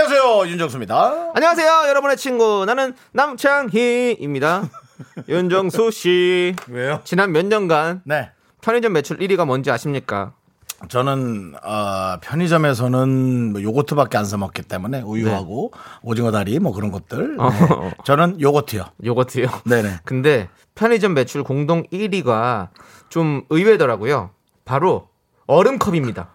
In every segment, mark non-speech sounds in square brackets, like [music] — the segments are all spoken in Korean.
안녕하세요 윤정수입니다. 안녕하세요, 여러분의 친구. 나는 남창희입니다. [laughs] 윤정수 씨. 왜요? 지난 몇 년간 네. 편의점 매출 1위가 뭔지 아십니까? 저는 어, 편의점에서는 뭐 요거트밖에 안 사 먹기 때문에 우유하고 오징어 다리 뭐 그런 것들. 네. 어. 저는 요거트요. 요거트요. 네네. 근데 편의점 매출 공동 1위가 좀 의외더라고요. 바로 얼음컵입니다.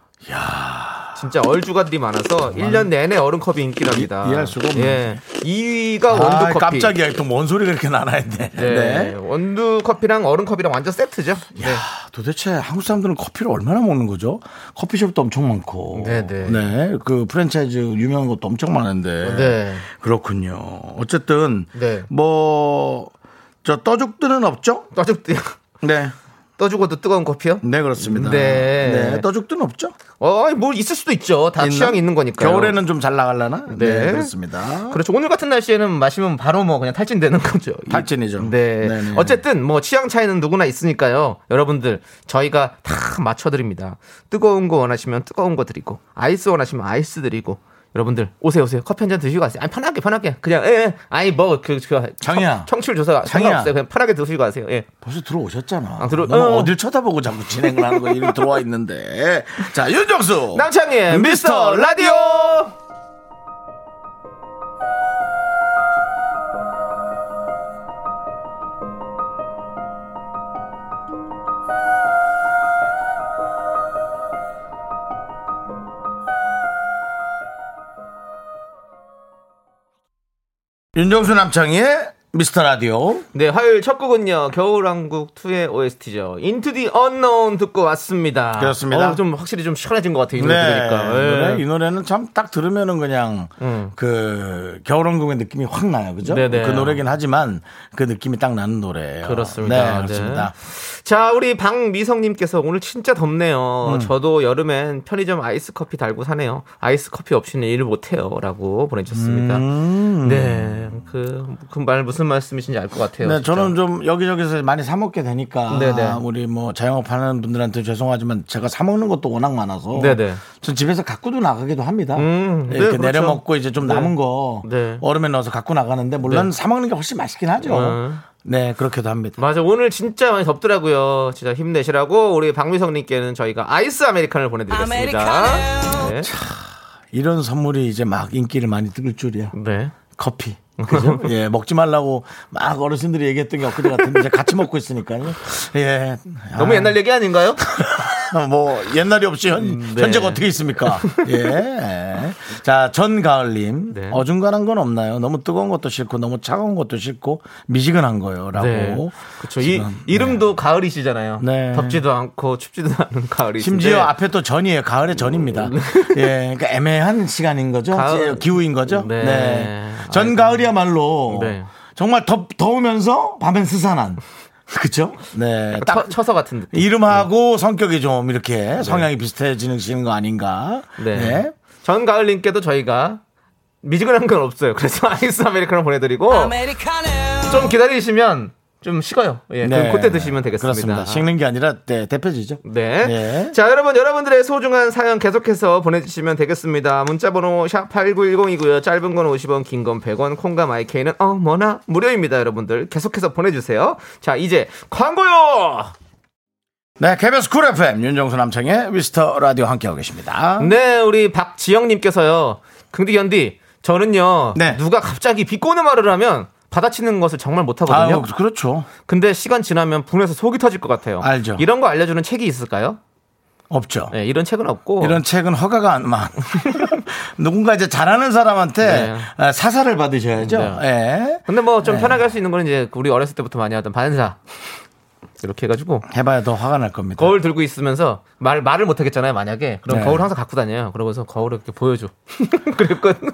진짜 얼주가들이 많아서 1년 내내 얼음컵이 인기랍니다. 이- 이해할 수가 없네. 예. 2위가 아, 원두커피. 깜짝이야. 또 뭔 소리가 이렇게 나나 했네. 네. 네. 원두커피랑 얼음컵이랑 완전 세트죠. 네. 아, 도대체 한국 사람들은 커피를 얼마나 먹는 거죠? 커피숍도 엄청 많고. 네 네. 네. 그 프랜차이즈 유명한 것도 엄청 많은데. 네. 그렇군요. 어쨌든 네. 뭐저 떠죽들은 없죠? 떠죽 네. 떠죽어도 뜨거운 커피요? 네, 그렇습니다. 네. 네, 떠죽들은 없죠? 어, 아니, 뭐 있을 수도 있죠. 다 있나? 취향이 있는 거니까요. 겨울에는 좀 잘 나갈라나? 네. 네. 그렇습니다. 그렇죠. 오늘 같은 날씨에는 마시면 바로 뭐 그냥 탈진되는 거죠. 탈진이죠. 네. 네네. 어쨌든 뭐 취향 차이는 누구나 있으니까요. 여러분들 저희가 다 맞춰드립니다. 뜨거운 거 원하시면 뜨거운 거 드리고 아이스 원하시면 아이스 드리고 여러분들 오세요 오세요 커피 한 잔 드시고 가세요. 아니 편하게 편하게 그냥 예, 예. 아니 뭐그 그, 장이야. 청취율 조사. 상관없어요. 그냥 편하게 드시고 가세요. 예. 벌써 들어오셨잖아. 아, 들어- 너는 어. 어딜 쳐다보고 자꾸 진행을 하는 거야. 이미 들어와 있는데. 자, 윤정수. 남창희의 미스터 라디오. 윤정수 남창희의 미스터 라디오. 네, 화요일 첫 곡은요. 겨울왕국 2의 OST죠. Into the Unknown 듣고 왔습니다. 그렇습니다. 어, 좀 확실히 좀 시원해진 것 같아요. 이 노래 네. 들으니까. 이 노래, 예. 이 노래는 참 딱 들으면은 그냥 음. 그 겨울왕국의 느낌이 확 나요. 그죠? 네네. 그 노래긴 하지만 그 느낌이 딱 나는 노래예요. 그렇습니다. 네, 네. 그렇습니다. 자, 우리 박미성님께서 오늘 진짜 덥네요. 음. 저도 여름엔 편의점 아이스 커피 달고 사네요. 아이스 커피 없이는 일 못해요. 라고 보내주셨습니다. 음. 네. 그, 그 말 무슨 말씀이신지 알 것 같아요. 네, 진짜. 저는 좀 여기저기서 많이 사 먹게 되니까 네네. 우리 뭐 자영업 하는 분들한테 죄송하지만 제가 사 먹는 것도 워낙 많아서 네네. 전 집에서 갖고도 나가기도 합니다. 음, 네, 이렇게 그렇죠. 내려 먹고 이제 좀 네. 남은 거 네. 얼음에 넣어서 갖고 나가는데 물론 네. 사 먹는 게 훨씬 맛있긴 하죠. 음. 네, 그렇게도 합니다. 맞아. 오늘 진짜 많이 덥더라고요. 진짜 힘내시라고 우리 박미성님께는 저희가 아이스 아메리카노를 보내드리겠습니다. 네. 이런 선물이 이제 막 인기를 많이 뜯을 줄이야. 네. 커피. 그죠? [laughs] 예, 먹지 말라고 막 어르신들이 얘기했던 게 엊그제 같은데 이제 같이 먹고 있으니까요. 예. 너무 아, 옛날 얘기 아닌가요? [laughs] [laughs] 뭐 옛날이 없이 현, 네. 현재가 어떻게 있습니까? [laughs] 예. 자, 전가을님. 네. 어중간한 건 없나요? 너무 뜨거운 것도 싫고 너무 차가운 것도 싫고 미지근한 거요라고. 네. 그렇죠. 이 지금, 이름도 가을이시잖아요. 네. 덥지도 않고 춥지도 않은 가을이. 심지어 앞에 또 전이에요. 가을의 전입니다. [laughs] 예, 그러니까 애매한 시간인 거죠. 가을- 기후인 거죠. 네. 네. 전 가을이야말로 네. 정말 덥, 더우면서 밤엔 스산한. 그죠? 네. 딱 처, 처서 같은 느낌. 이름하고 성격이 좀 이렇게 성향이 비슷해지는 거 아닌가. 네. 네. 전 가을님께도 저희가 미지근한 건 없어요. 그래서 [laughs] 아이스 아메리카노 보내드리고 좀 기다리시면 좀 식어요. 예, 네. 그 그때 드시면 되겠습니다. 그렇습니다. 식는 게 아니라 네, 대표지죠. 네. 네. 자, 여러분, 여러분들의 소중한 사연 계속해서 보내주시면 되겠습니다. 문자번호 샵 8910이고요. 짧은 건 50원, 긴 건 100원, 콩과 마이케이는 어머나 무료입니다. 여러분들 계속해서 보내주세요. 자, 이제 광고요! 네, KBS 쿨 FM 윤정수 남창희의 미스터 라디오 함께하고 계십니다. 네, 우리 박지영님께서요. 긍디 견디, 저는요. 네. 누가 갑자기 비꼬는 말을 하면 받아치는 것을 정말 못하거든요. 아유, 그렇죠. 근데 시간 지나면 분해서 속이 터질 것 같아요. 알죠. 이런 거 알려주는 책이 있을까요? 없죠. 네, 이런 책은 없고. 이런 책은 허가가 안 막. [laughs] 누군가 이제 잘하는 사람한테 네. 아, 사사를 받으셔야죠. 네. 예. 근데 뭐좀 네. 편하게 할 수 있는 건 이제 우리 어렸을 때부터 많이 하던 반사. 이렇게 해가지고 해봐야 더 화가 날 겁니다. 거울 들고 있으면서 말 말을 못 하겠잖아요. 만약에 그럼 네. 거울 항상 갖고 다녀요. 그러고서 거울을 이렇게 보여줘. [laughs] 그랬거든.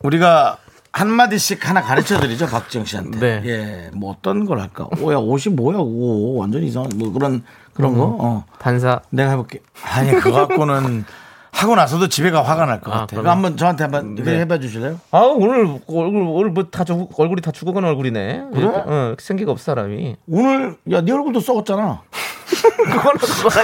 우리가 한 마디씩 하나 가르쳐 드리죠 박지영 씨한테. 네. 예, 뭐 어떤 걸 할까? 오야 옷이 뭐야? 오, 완전 이상. 뭐 그런 그런 거. 어. 반사. 내가 해볼게. 아니 그거 갖고는 하고 나서도 집에 가 화가 날 것 아, 같아. 그러면- 그거 한번 저한테 한번 네. 해봐 주실래요? 아 오늘 얼굴 오늘 뭐다 얼굴이 다 죽어간 얼굴이네. 그래? 이렇게, 어, 생기가 없어 사람이. 오늘 야 네 얼굴도 썩었잖아. [laughs] 그거는 그거지.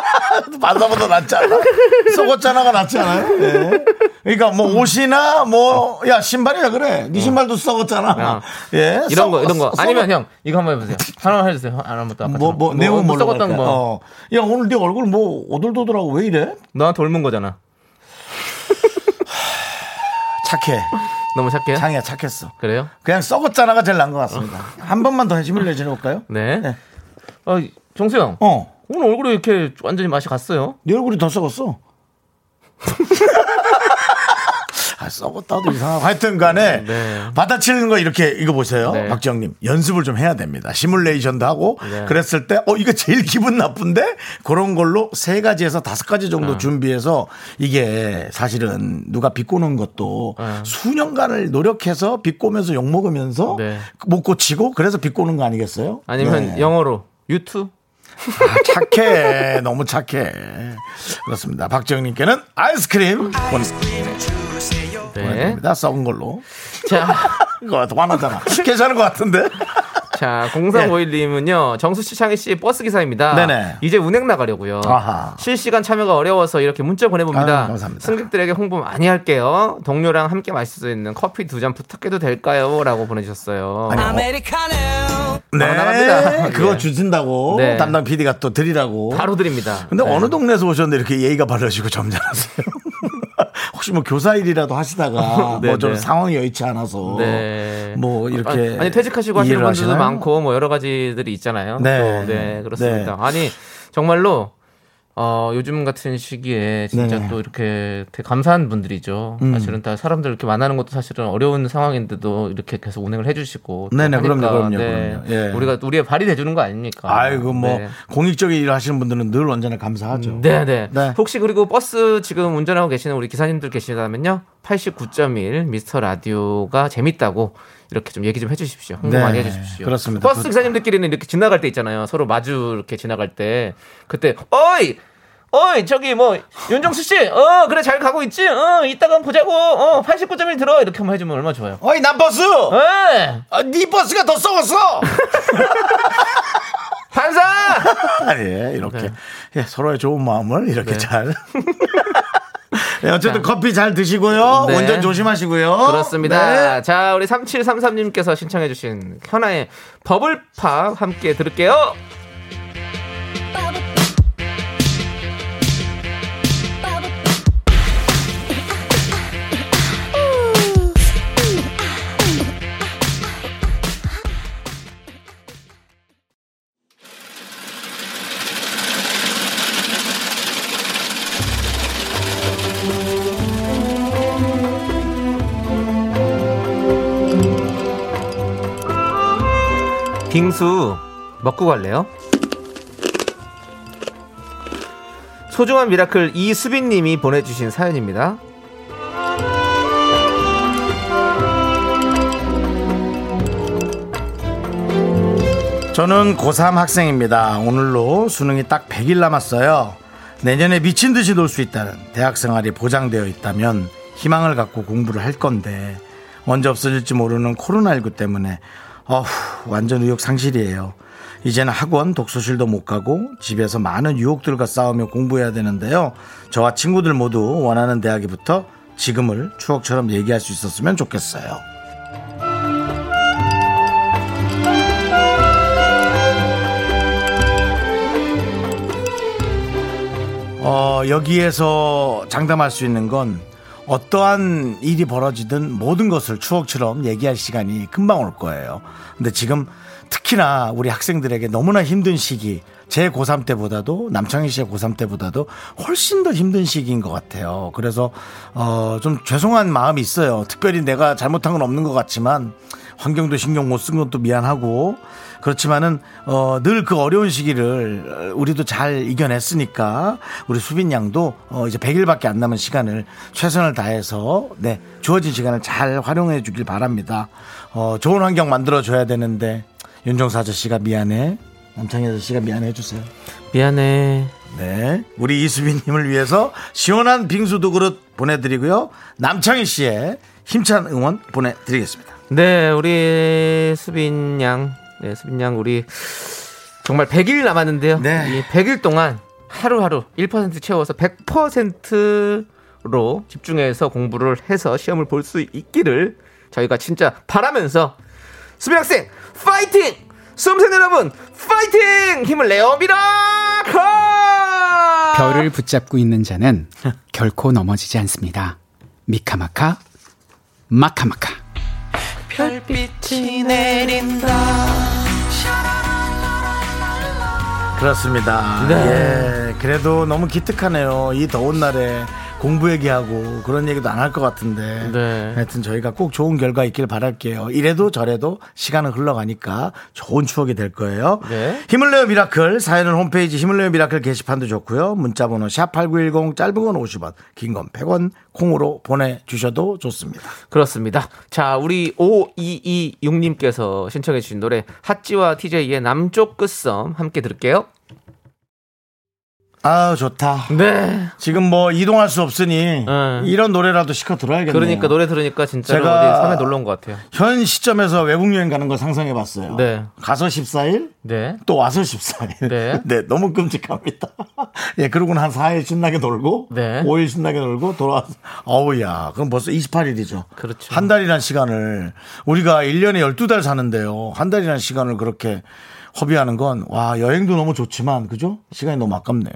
[laughs] 반사보다 낫지 않아? [laughs] 썩었잖아가 낫지 않아요? 예. 그러니까 뭐 옷이나 뭐 야 신발이야 그래. 네 신발도 썩었잖아. 야. [laughs] 예. 이런 썩- 거 이런 거 썩- 아니면 형 이거 한번 해보세요. 하나 해주세요. 하나 한번 또 아까 뭐, 뭐, 내용 뭘로 썩었던 갈까요? 거. 어. 야, 오늘 네 얼굴 뭐, 오돌도돌하고 왜 이래? 너한테 옮은 거잖아. [laughs] 착해. 너무 착해요? 장이야, 착했어. 그래요? 그냥 썩었잖아가 제일 나은 것 같습니다. 한 번만 더 힘을 내주볼까요? [laughs] 네. 네. 어, 정수 형. 어. 오늘 얼굴이 이렇게 완전히 맛이 갔어요. 네 얼굴이 더 썩었어. 아, 썩었다도 이상하고. 하여튼 간에 네. 받아치는 거 이렇게 이거 보세요. 네. 박지영님. 연습을 좀 해야 됩니다. 시뮬레이션도 하고 네. 그랬을 때, 어, 이거 제일 기분 나쁜데? 그런 걸로 세 가지에서 다섯 가지 어. 정도 준비해서 이게 사실은 누가 비꼬는 것도 네. 수년간을 노력해서 비꼬면서 욕먹으면서 네. 못 고치고 그래서 비꼬는 거 아니겠어요? 아니면 네. 영어로 유튜? 아, 착해. 너무 착해. 그렇습니다. 박정님께는 아이스크림 네. 보내드립니다. 썩은 걸로. 자, [laughs] 이거 화나잖아. 괜찮은 것 같은데? 자, 0351님은요, 정수 씨, 창희 씨 버스 기사입니다. 네네. 이제 운행 나가려고요. 아하. 실시간 참여가 어려워서 이렇게 문자 보내봅니다. 아유, 감사합니다. 승객들에게 홍보 많이 할게요. 동료랑 함께 마실 수 있는 커피 두 잔 부탁해도 될까요? 라고 보내주셨어요. 네. 나갑니다. 그거 예. 주신다고 네. 담당 PD가 또 드리라고. 바로 드립니다. 근데 네. 어느 동네에서 오셨는데 이렇게 예의가 바르시고 점잖으세요? 혹시 뭐 교사 일이라도 하시다가 [laughs] 네, 뭐좀 네. 상황이 여의치 않아서 네. 뭐 이렇게 아니, 퇴직하시고 하시는 분들도? 많고 뭐 여러 가지들이 있잖아요. 네. 또, 네, 그렇습니다. 네. 아니 정말로 어, 요즘 같은 시기에 진짜 네네. 또 이렇게 되게 감사한 분들이죠. 음. 사실은 다 사람들 이렇게 만나는 것도 사실은 어려운 상황인데도 이렇게 계속 운행을 해주시고. 또 네네, 그럼요, 그럼요, 네. 그럼요. 예. 우리가 우리의 발이 돼주는 거 아닙니까? 아이고 뭐 네. 공익적인 일을 하시는 분들은 늘 언제나 감사하죠. 네, 네, 네. 혹시 그리고 버스 지금 운전하고 계시는 우리 기사님들 계시다면요. 89.1 미스터 라디오가 재밌다고 이렇게 좀 얘기 좀 해주십시오. 홍보 네, 많이 해주십시오. 그렇습니다. 버스 기사님들끼리는 이렇게 지나갈 때 있잖아요. 서로 마주 이렇게 지나갈 때 그때 어이 어이 저기 뭐 윤정수 씨, 어 그래 잘 가고 있지? 어 이따가 보자고. 어 89.1 들어 이렇게 한번 해주면 얼마나 좋아요. 어이 남 버스. 에 아, 네 버스가 더 썩었어. [laughs] 반사. 아니 [laughs] 이렇게 네. 예, 서로의 좋은 마음을 이렇게 네. 잘. 네, [laughs] 어쨌든 커피 잘 드시고요. 네. 운전 조심하시고요. 그렇습니다. 네. 자, 우리 3733님께서 신청해주신 현아의 버블팝 함께 들을게요. 빙수 먹고 갈래요? 소중한 미라클 이수빈님이 보내주신 사연입니다. 저는 고3 학생입니다. 오늘로 수능이 딱 100일 남았어요. 내년에 미친 듯이 놀 수 있다는 대학 생활이 보장되어 있다면 희망을 갖고 공부를 할 건데 언제 없어질지 모르는 코로나19 때문에 어후, 완전 의욕 상실이에요. 이제는 학원, 독서실도 못 가고 집에서 많은 유혹들과 싸우며 공부해야 되는데요. 저와 친구들 모두 원하는 붙어 지금을 추억처럼 얘기할 수 있었으면 좋겠어요. 어, 여기에서 장담할 수 있는 건 어떠한 일이 벌어지든 모든 것을 추억처럼 얘기할 시간이 금방 올 거예요. 근데 지금 특히나 우리 학생들에게 너무나 힘든 시기, 제 고3 때보다도 남창희 씨의 고3 때보다도 훨씬 더 힘든 시기인 것 같아요. 그래서 어, 좀 죄송한 마음이 있어요. 특별히 내가 잘못한 건 없는 것 같지만 환경도 신경 못 쓴 것도 미안하고 그렇지만은 어, 늘 그 어려운 시기를 우리도 잘 이겨냈으니까 우리 수빈 양도 어, 이제 100일밖에 안 남은 시간을 최선을 다해서 네 주어진 시간을 잘 활용해 주길 바랍니다. 어, 좋은 환경 만들어 줘야 되는데 윤종수 아저씨가 미안해. 남창희 아저씨가 미안해 주세요. 미안해. 네. 우리 이수빈님을 위해서 시원한 빙수도 그릇 보내드리고요. 남창희 씨의 힘찬 응원 보내드리겠습니다. 네, 우리 수빈 양. 네, 수빈 양, 우리 정말 100일 남았는데요. 네. 이 100일 동안 하루하루 1% 채워서 100%로 집중해서 공부를 해서 시험을 볼 수 있기를 저희가 진짜 바라면서 수빈 학생, 파이팅! 수험생 여러분, 파이팅! 힘을 내어 미라클! 별을 붙잡고 있는 자는 [laughs] 결코 넘어지지 않습니다. 미카마카 마카마카 별빛이 내린다. 그렇습니다. 네. 예. 그래도 너무 기특하네요. 이 더운 날에 공부 얘기하고 그런 얘기도 안 할 것 같은데. 네. 하여튼 저희가 꼭 좋은 결과 있길 바랄게요. 이래도 저래도 시간은 흘러가니까 좋은 추억이 될 거예요. 네. 힘을 내요 Miracle 사연은 홈페이지 힘을 내요 Miracle 게시판도 좋고요. 문자번호 샵 8910 짧은 건 50원 긴 건 100원 콩으로 보내주셔도 좋습니다. 그렇습니다. 자, 우리 5226님께서 신청해주신 노래 핫지와 TJ의 남쪽 끝섬 함께 들을게요. 아 좋다. 네. 지금 뭐 이동할 수 없으니 네. 이런 노래라도 시켜 들어야겠네요. 그러니까 노래 들으니까 진짜로 제가- 어디 섬에 놀러 온 것 같아요. 현 시점에서 외국 여행 가는 걸 상상해 봤어요. 네. 가서 14일 네. 또 와서 14일. [laughs] 네. 너무 끔찍합니다. [laughs] 예, 그러고는 한 4일 신나게 놀고 네. 5일 신나게 놀고 돌아와서 어우야. 그럼 벌써 28일이죠. 그렇죠. 한 달이란 시간을 우리가 1년에 12달 사는데요. 한 달이란 시간을 그렇게 허비하는 건 와, 여행도 너무 좋지만 그죠? 시간이 너무 아깝네.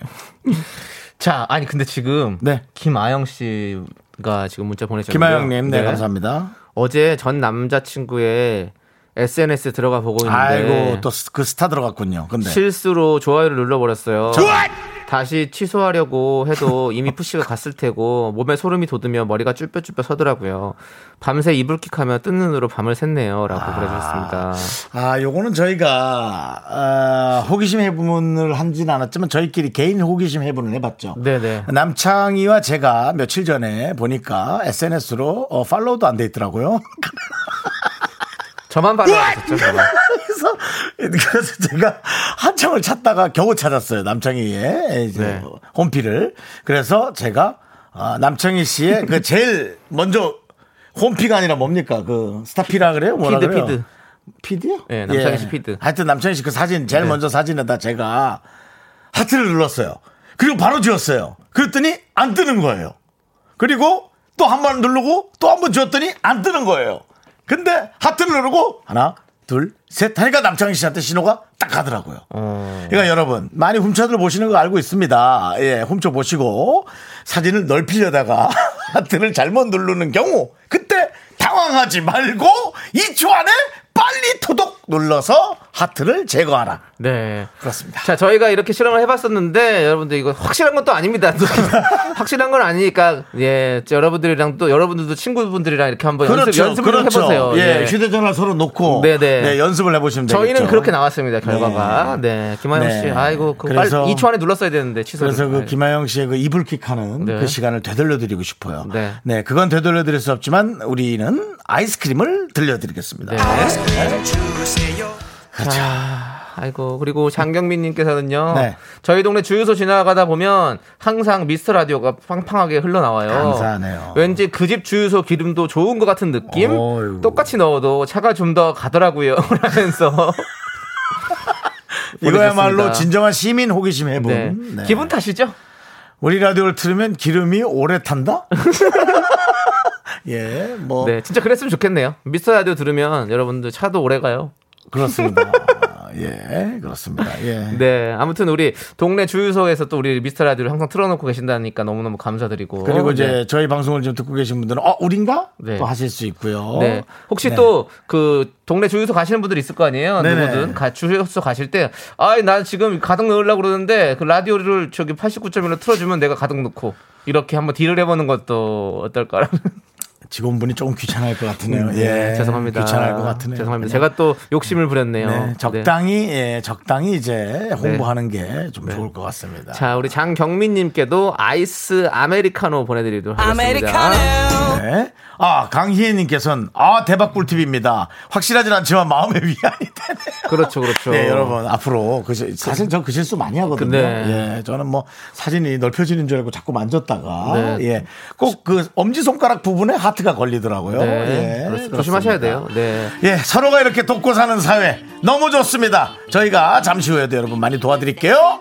[laughs] 자, 아니 근데 지금 네. 김아영 씨가 지금 문자 보내셨는데 김하영님, 네, 감사합니다. 어제 전 남자친구의 SNS 들어가 보고 있는데 아이고, 또 그 스타 들어갔군요. 근데. 실수로 좋아요를 눌러버렸어요. 다시 취소하려고 해도 이미 [laughs] 푸시가 갔을 테고 몸에 소름이 돋으며 머리가 쭈뼛쭈뼛 서더라고요. 밤새 이불킥하며 뜬 눈으로 밤을 샜네요라고 보내주셨습니다. 아, 요거는 저희가, 아, 호기심 해분을 한지는 않았지만 저희끼리 개인 호기심 해분을 해봤죠. 네네. 남창희와 제가 며칠 전에 보니까 SNS로 어, 팔로우도 안 돼 있더라고요. 저만 받아줬죠. [laughs] 저만. 그래서, 그래서 제가 한참을 찾다가 겨우 찾았어요. 남창희의 네. 홈피를. 그래서 제가 아, 남창희 씨의 그 제일 먼저 홈피가 아니라 뭡니까? 그 스타피라 그래요? 뭐라 feed, 그래요? feed. feed요? 네, 남창희 씨 feed. 하여튼 남창희 씨 그 사진 제일 네. 먼저 사진에다 제가 하트를 눌렀어요. 그리고 바로 지웠어요. 그랬더니 안 뜨는 거예요. 그리고 또 한 번 누르고 또 한 번 지웠더니 안 뜨는 거예요. 근데 하트를 누르고 하나, 둘, 셋 하니까 남창희 씨한테 신호가 딱 가더라고요. 어. 그러니까 여러분 많이 훔쳐들 보시는 거 알고 있습니다. 예, 훔쳐 보시고 사진을 넓히려다가 [laughs] 하트를 잘못 누르는 경우 그때 당황하지 말고 2초 안에 빨리 토독 눌러서 하트를 제거하라. 네. 그렇습니다. 자, 저희가 이렇게 실험을 해봤었는데, 여러분들 이거 확실한 건 또 아닙니다. 또 [laughs] 확실한 건 아니니까, 예, 저 여러분들이랑 또 여러분들도 친구분들이랑 이렇게 한번 연습, 연습을 좀 해보세요. 예, 예. 휴대전화 서로 놓고 네네. 네, 연습을 해보시면 되겠죠. 저희는 그렇게 나왔습니다, 결과가. 네. 김하영 씨, 네. 아이고, 그 빨리 그래서- 2초 안에 눌렀어야 되는데, 취소. 그래서 그 김하영 씨의 그 이불킥 하는 네. 그 시간을 되돌려드리고 싶어요. 네. 그건 되돌려드릴 수 없지만 우리는 아이스크림을 들려드리겠습니다. 네. 자, 아이고 그리고 장경민님께서는요. 네. 저희 동네 주유소 지나가다 보면 항상 미스터 라디오가 팡팡하게 흘러나와요. 감사하네요. 왠지 그 집 주유소 기름도 좋은 것 같은 느낌. 어이구. 똑같이 넣어도 차가 좀 더 가더라고요. [laughs] 라면서 [laughs] 이거야말로. 진정한 시민 호기심 해본. 네. 네. 기분 탓이죠? 우리 라디오를 틀으면 기름이 오래 탄다? [laughs] 예, 뭐 네, 진짜 그랬으면 좋겠네요. 미스터 라디오 들으면 여러분들 차도 오래 가요. 그렇습니다. [laughs] 예, 그렇습니다. 예. 네, 아무튼 우리 동네 주유소에서 또 우리 미스터 라디오를 항상 틀어놓고 계신다니까 너무너무 감사드리고. 그리고 이제 네. 저희 방송을 지금 듣고 계신 분들은 어 우린가 네. 또 하실 수 있고요. 네. 혹시 네. 또그 동네 주유소 가시는 분들 있을 거 아니에요? 네네. 누구든 가, 주유소 가실 때, 아, 나 지금 가득 넣으려고 그러는데 그 라디오를 저기 89.1로 틀어주면 내가 가득 넣고 이렇게 한번 딜을 해보는 것도 어떨까라는. 직원분이 조금 귀찮을 것 같으네요. 네, 예. 죄송합니다. 귀찮을 것 같으네요. 죄송합니다. 그냥. 제가 또 욕심을 부렸네요. 네, 네. 적당히 예, 적당히 이제 홍보하는 게 좀 좋을 것 같습니다. 자, 우리 장경민님께도 아이스 아메리카노 보내드리도록 하겠습니다. 네. 아, 강희애님께서는, 아, 대박 꿀팁입니다. 확실하진 않지만 마음의 위안이 되네요. 그렇죠, 그렇죠. 네, 여러분, 앞으로, 그, 시- 사실 전 그 실수 많이 하거든요. 네. 예, 저는 뭐, 사진이 넓혀지는 줄 알고 자꾸 만졌다가, 네. 예, 꼭 그 엄지손가락 부분에 하트가 걸리더라고요. 네, 예, 그렇습니다. 조심하셔야 돼요. 네. 예, 서로가 이렇게 돕고 사는 사회, 너무 좋습니다. 저희가 잠시 후에도 여러분 많이 도와드릴게요.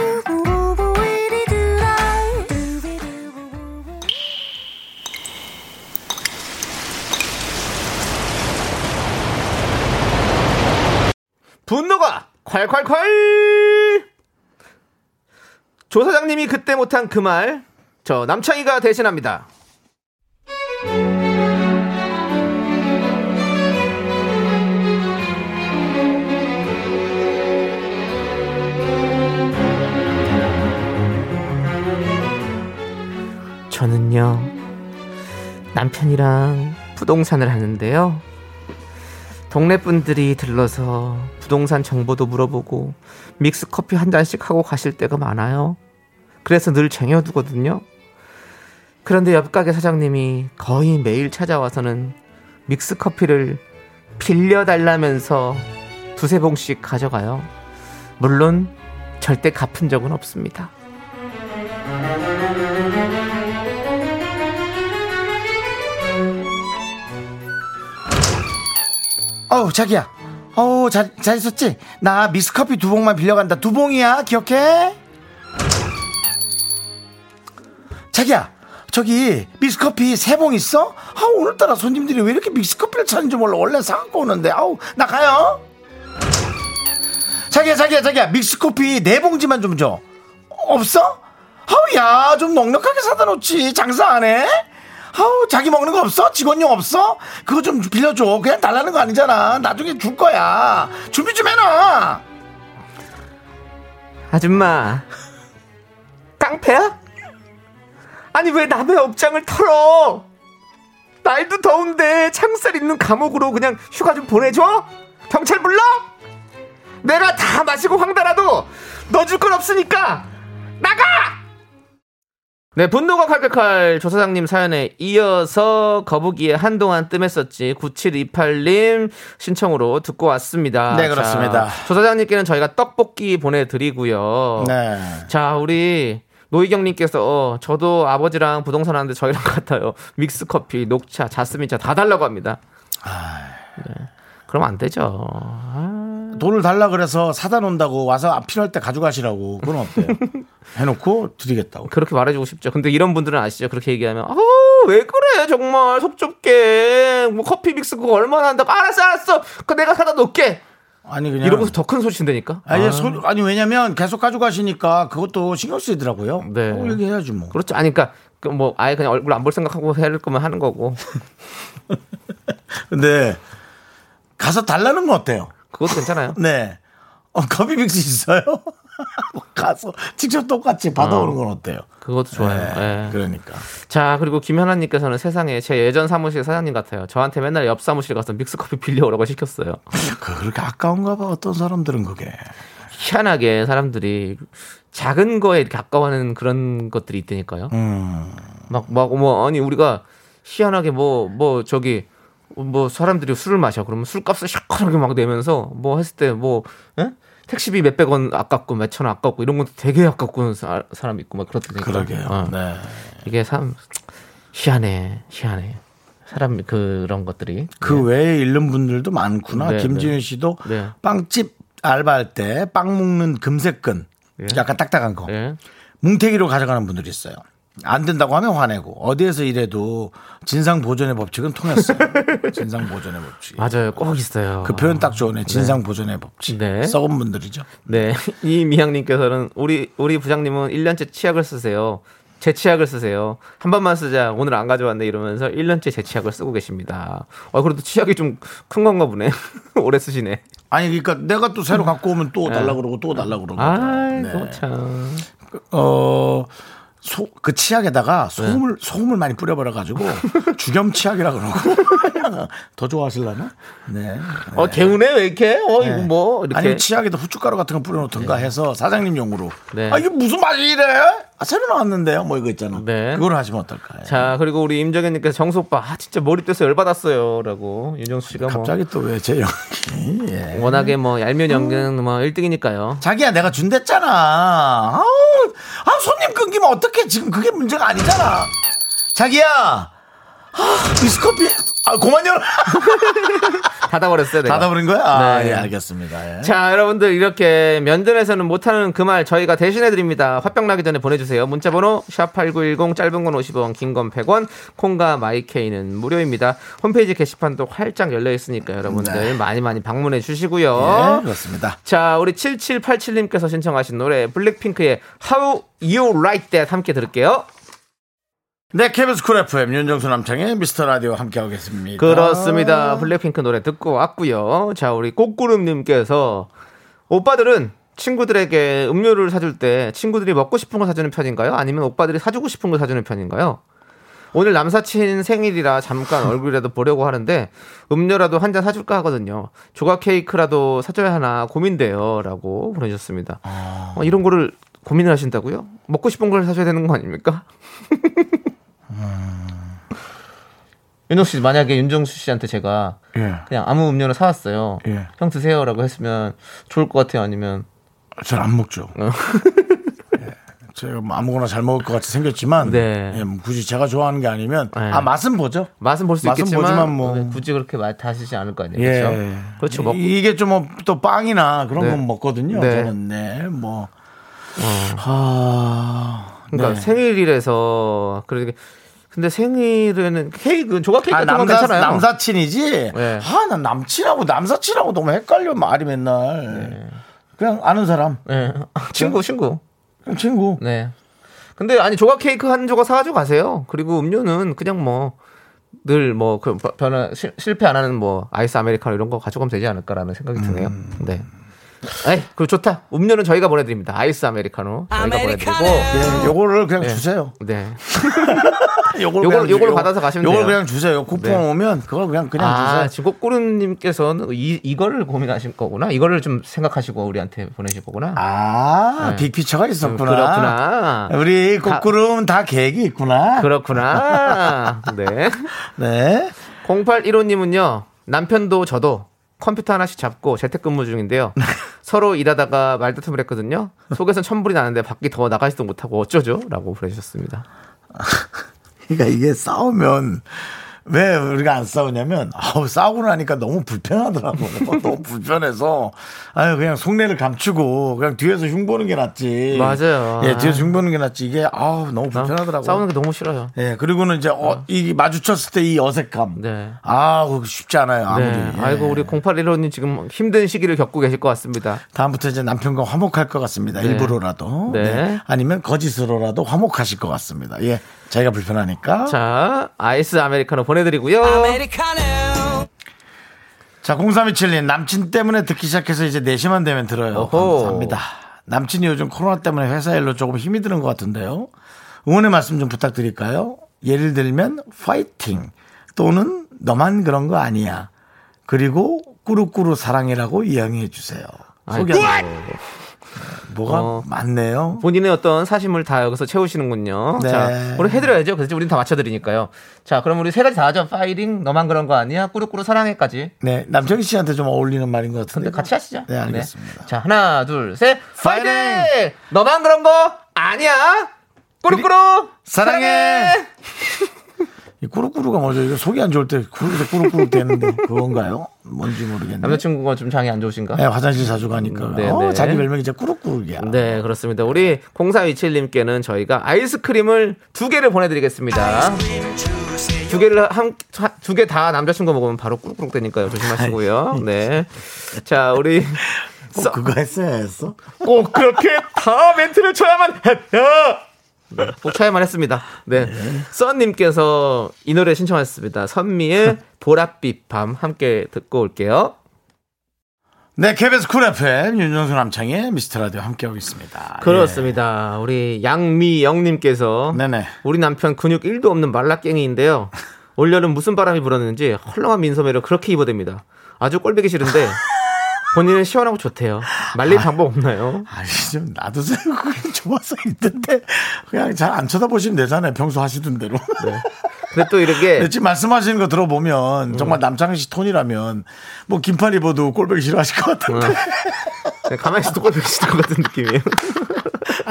분노가 콸콸콸! 조 사장님이 그때 못한 그 말, 저 남창희가 대신합니다. 저는요, 남편이랑 부동산을 하는데요. 동네 분들이 들러서 부동산 정보도 물어보고 믹스 커피 한 잔씩 하고 가실 때가 많아요. 그래서 늘 쟁여두거든요. 그런데 옆 가게 사장님이 거의 매일 찾아와서는 믹스 커피를 빌려달라면서 두세 봉씩 가져가요. 물론 절대 갚은 적은 없습니다. 어우, 자기야. 어우, 잘, 잘 있었지? 나 미스커피 두 봉만 빌려간다. 두 봉이야. 기억해? 자기야, 저기 미스커피 세 봉 있어? 아, 오늘따라 손님들이 왜 이렇게 미스커피를 찾는지 몰라. 원래 사갖고 오는데. 아우, 나 가요. 자기야, 자기야, 자기야. 믹스커피 네 봉지만 좀 줘. 없어? 아우, 야, 좀 넉넉하게 사다 놓지. 장사 안 해? 아우, 자기 먹는 거 없어? 직원용 없어? 그거 좀 빌려줘. 그냥 달라는 거 아니잖아. 나중에 줄 거야. 준비 좀 해놔. 아줌마 깡패야? 아니 왜 남의 업장을 털어? 날도 더운데 창살 있는 감옥으로 그냥 휴가 좀 보내줘? 경찰 불러? 내가 다 마시고 황달아도 너 줄 건 없으니까 나가! 네, 분노가 칼칼칼 조사장님 사연에 이어서 거북이의 한동안 뜸했었지 9728님 신청으로 듣고 왔습니다. 네, 그렇습니다. 자, 조사장님께는 저희가 떡볶이 보내드리고요. 네. 자, 우리 노희경님께서 어, 저도 아버지랑 부동산 하는데 저희랑 [laughs] 같아요. 믹스 커피, 녹차, 자스민차 다 달라고 합니다. 네. 그럼 안 되죠. 아, 돈을 달라 그래서 사다 놓는다고 와서 필요할 때 가져가시라고. 그건 어때요? [laughs] 해놓고 드리겠다고. 그렇게 말해주고 싶죠. 근데 이런 분들은 아시죠? 그렇게 얘기하면 아, 왜 그래 정말 속 좁게 뭐 커피 믹스 그거 얼마나 한다고 알았어 알았어 그 내가 사다 놓을게 아니, 그냥. 이러고서 더 큰 소리 친다니까. 아니, 아, 소- 아니, 왜냐면 계속 가져가시니까 그것도 신경 쓰이더라고요. 네. 어, 얘기해야지 뭐. 그렇죠. 아니 그러니까 그뭐 아예 그냥 얼굴 안 볼 생각하고 할 거면 하는 거고 [laughs] 근데 가서 달라는 건 어때요? 그것도 괜찮아요. [laughs] 네. 어, 커피 믹스 있어요? [laughs] 가서 직접 똑같이 받아오는 건 어때요? 그것도 좋아요. 네, 예. 그러니까. 자, 그리고 김현아님께서는 세상에 제 예전 사무실 사장님 같아요. 저한테 맨날 옆 사무실 가서 믹스커피 빌려오라고 시켰어요. [laughs] 그 그렇게 아까운가 봐. 어떤 사람들은 그게. 희한하게 사람들이 작은 거에 이렇게 아까워하는 그런 것들이 있다니까요. 음. 막, 막, 뭐, 아니, 우리가 희한하게 뭐, 뭐, 저기, 뭐, 사람들이 술을 마셔. 그러면 술값을 시원하게 막 내면서 뭐 했을 때 뭐, 에? 택시비 몇백 원 아깝고 몇천 원 아깝고 이런 것도 되게 아깝고 사, 사람 있고 막 그렇다니까. 그러게요. 어. 네. 이게 참 희한해, 희한해. 사람 그런 것들이. 그 외에 잃는 분들도 많구나. 네, 김지윤 씨도 네. 빵집 알바할 때빵 묶는 금색끈. 예. 약간 딱딱한 거. 예. 뭉태기로 가져가는 분들이 있어요. 안 된다고 하면 화내고 어디에서 일해도 진상 보존의 법칙은 통했어요. [laughs] 진상 보존의 법칙. 맞아요. 꼭 있어요. 그 표현 딱 좋네. 진상 보존의 법칙. 네. 썩은 분들이죠. 네. [laughs] 이 미향 님께서는 우리, 우리 부장님은 1년째 치약을 쓰세요. 제 치약을 쓰세요. 한 번만 쓰자. 오늘 안 가져왔네. 이러면서 1년째 제 치약을 쓰고 계십니다. 어, 그래도 치약이 좀 큰 건가 보네. [laughs] 오래 쓰시네. 아니 그러니까 내가 또 새로 갖고 오면 또 달라 그러고 또 달라 그러고. 네. 아이고, 네. 참. 어. 소, 그 치약에다가 네. 소금을, 소금을 많이 뿌려버려가지고, [laughs] 주겸 치약이라 그러고. [laughs] 더 좋아하실라나? 네. 어, 개운해? 왜 이렇게? 어, 이거 뭐, 이렇게. 아니 치약에다 후춧가루 같은 거 뿌려놓던가 해서 사장님 용으로. 네. 아, 이게 무슨 맛이 이래? 아, 새로 나왔는데요? 뭐 이거 있잖아. 네. 그걸 하시면 어떨까요? 자, 그리고 우리 임정현님께서 정수 오빠, 아, 진짜 머리 떼서 열받았어요. 라고. 윤정수 씨가 뭐. 갑자기 또 왜 제 연기. 예. 워낙에 뭐, 얄미운 연기는 뭐, 1등이니까요. 자기야 내가 준댔잖아. 아우, 아 손님 끊기면 어 떻게 지금 그게 문제가 아니잖아. 자기야. 아, 미스커피. 아, 그만 열어. [laughs] 닫아버렸어요, 내가. 닫아버린 거야? 아, 네. 예, 알겠습니다. 예. 자, 여러분들 이렇게 면전에서는 못하는 그 말 저희가 대신해 드립니다. 화병 나기 전에 보내주세요. 문자번호 샵8910 짧은 건 50원, 긴 건 100원, 콩과 마이케이는 무료입니다. 홈페이지 게시판도 활짝 열려 있으니까 여러분들 네. 많이 많이 방문해 주시고요. 예, 그렇습니다. 자, 우리 7787님께서 신청하신 노래 블랙핑크의 How You Like That 함께 들을게요. 네, KBS 쿨 FM 윤정수 남창희의 미스터 라디오 함께하고 계십니다. 그렇습니다. 블랙핑크 노래 듣고 왔고요. 자, 우리 꽃구름님께서 오빠들은 친구들에게 음료를 사줄 때 친구들이 먹고 싶은 걸 사주는 편인가요? 아니면 오빠들이 사주고 싶은 걸 사주는 편인가요? 오늘 남사친 생일이라 잠깐 얼굴이라도 보려고 하는데 음료라도 한 잔 사줄까 하거든요. 조각 케이크라도 사줘야 하나 고민돼요. 라고 보내주셨습니다. 어, 이런 거를 고민을 하신다고요? 먹고 싶은 걸 사줘야 되는 거 아닙니까? [laughs] 윤정수 씨 만약에 윤정수 씨한테 제가 예. 그냥 아무 음료를 사왔어요. 예. 형 드세요라고 했으면 좋을 것 같아요. 아니면 전안 먹죠. 어. [laughs] 예. 제가 뭐 아무거나 잘 먹을 것 같이 생겼지만 네. 예, 뭐 굳이 제가 좋아하는 게 아니면 네. 아 맛은 보죠. 맛은 볼 수 있겠지만 보지만 뭐. 네, 굳이 그렇게 맛 다시지 않을 거 아니에요. 예. 그렇죠? 그렇죠. 먹고 이게 좀 또 빵이나 그런 네. 건 먹거든요. 네. 저는 네, 뭐. 아, 그러니까 네. 생일이라서 그러게 근데 생일에는 케이크 조각 케이크 아, 남사, 괜찮아요. 남사친이지? 네. 아, 난 남친하고 남사친하고 너무 헷갈려, 말이 맨날. 그냥 아는 사람. 네. [laughs] 친구 친구. 친구. 네. 근데 아니 조각 케이크 한 조각 사가지고 가세요. 그리고 음료는 그냥 뭐 늘 뭐 그 변화 실- 실패 안 하는 뭐 아이스 아메리카노 이런 거 가져가면 되지 않을까라는 생각이 드네요. 네. 에이, 그 좋다. 음료는 저희가 보내드립니다. 아이스 아메리카노 저희가 보내드리고. 예, 요거를 그냥 주세요. 네. [laughs] 요걸, 요걸- 그냥 요걸 요거- 받아서 가시면 요걸 돼요. 그냥 주세요. 쿠폰 네. 오면 그걸 그냥 그냥 아, 주세요. 지금 꼬꾸루님께서는 이, 이거를 고민하신 거구나. 이거를 좀 생각하시고 우리한테 보내실 거구나. 아, 네. 빅피처가 있었구나. 그렇구나. 우리 꽃구름 다 계획이 있구나. 그렇구나. [laughs] 네. 네. 0815님은요, 남편도 저도 컴퓨터 하나씩 잡고 재택근무 중인데요. [laughs] 서로 일하다가 말다툼을 했거든요. 속에선 천불이 나는데 밖에 더 나가지도 못하고 어쩌죠? 라고 보내주셨습니다. [laughs] 그러니까 이게 싸우면 왜 우리가 안 싸우냐면 아우 싸우고 나니까 너무 불편하더라고. [laughs] 너무 불편해서 아유 그냥 속내를 감추고 그냥 뒤에서 흉 보는 게 낫지. 맞아요. 예, 뒤에서 흉 보는 게 낫지. 이게 아우 너무 불편하더라고. 싸우는 게 너무 싫어요. 예, 그리고는 이제 어, 이 마주쳤을 때 이 어색함. 네. 아우 쉽지 않아요. 아무리. 네. 예. 아이고, 우리 0815님 지금 힘든 시기를 겪고 계실 것 같습니다. 다음부터 이제 남편과 화목할 것 같습니다. 네. 일부러라도. 네. 아니면 거짓으로라도 화목하실 것 같습니다. 예. 자기가 불편하니까. 자, 자, 아이스 아메리카노 보내드리고요. 0327님 남친 때문에 듣기 시작해서 이제 4시만 되면 들어요. 어호. 감사합니다. 남친이 요즘 코로나 때문에 회사 일로 조금 힘이 드는 것 같은데요. 응원의 말씀 좀 부탁드릴까요? 예를 들면 파이팅 또는 너만 그런 거 아니야. 그리고 꾸루꾸루 사랑이라고 이야기해 주세요. 소개 아이고. 뭐가 어. 많네요. 본인의 어떤 사심을 다 여기서 채우시는군요. 네. 자, 우리 해드려야죠. 그래서 우리는 다 맞춰드리니까요. 자, 그럼 우리 세 가지 다 하죠. 파이팅, 너만 그런 거 아니야, 꾸루꾸루 사랑해까지. 네, 남정희 씨한테 좀 어울리는 말인 것 같은데. 근데 같이 하시죠. 네, 알겠습니다. 자, 하나, 둘, 셋. 파이팅! 파이팅! 너만 그런 거 아니야. 꾸루꾸루 사랑해! 이 꾸룩꾸룩가 뭐죠? 이거 속이 안 좋을 때 꾸룩 꾸룩꾸룩 되는데 [laughs] 그건가요? 뭔지 모르겠네. 남자친구가 좀 장이 안 좋으신가? 네, 화장실 자주 가니까. 네, 어, 네. 자기 별명이 진짜 꾸룩꾸룩이야. 네, 그렇습니다. 우리 0427님께는 저희가 아이스크림을 두 개를 보내드리겠습니다. 두 개를 한, 두 개 다 남자친구 먹으면 바로 꾸룩꾸룩 되니까요. 조심하시고요. 네. 자, 우리 꼭 그거 했어야 했어? 꼭 그렇게 다 멘트를 쳐야만 했다. 네, 꼭 쳐야만 했습니다. 네. 썬님께서 이 노래 신청하셨습니다. 선미의 [laughs] 보랏빛 밤 함께 듣고 올게요. 네, KBS 쿨 FM 윤정수 남창희의 미스터 라디오 함께하고 있습니다. 그렇습니다. 우리 양미영님께서 네네. 우리 남편 근육 1도 없는 말라깽이인데요. 올여름 무슨 바람이 불었는지 헐렁한 민소매를 그렇게 입어댑니다. 아주 꼴보기 싫은데 [laughs] 본인은 시원하고 좋대요. 말릴 방법 없나요? 아니, 좀 놔두세요. 좋아서 입던데. 그냥 잘 안 쳐다보시면 되잖아요. 평소 하시던 대로. 근데 또 이렇게 [laughs] 지금 말씀하시는 거 들어보면 정말 남창희 씨 톤이라면 뭐 긴팔 입어도 꼴보기 싫어하실 것 같은데. 네, 가만히 있어도 꼴보기 싫을 것 같은 느낌이에요.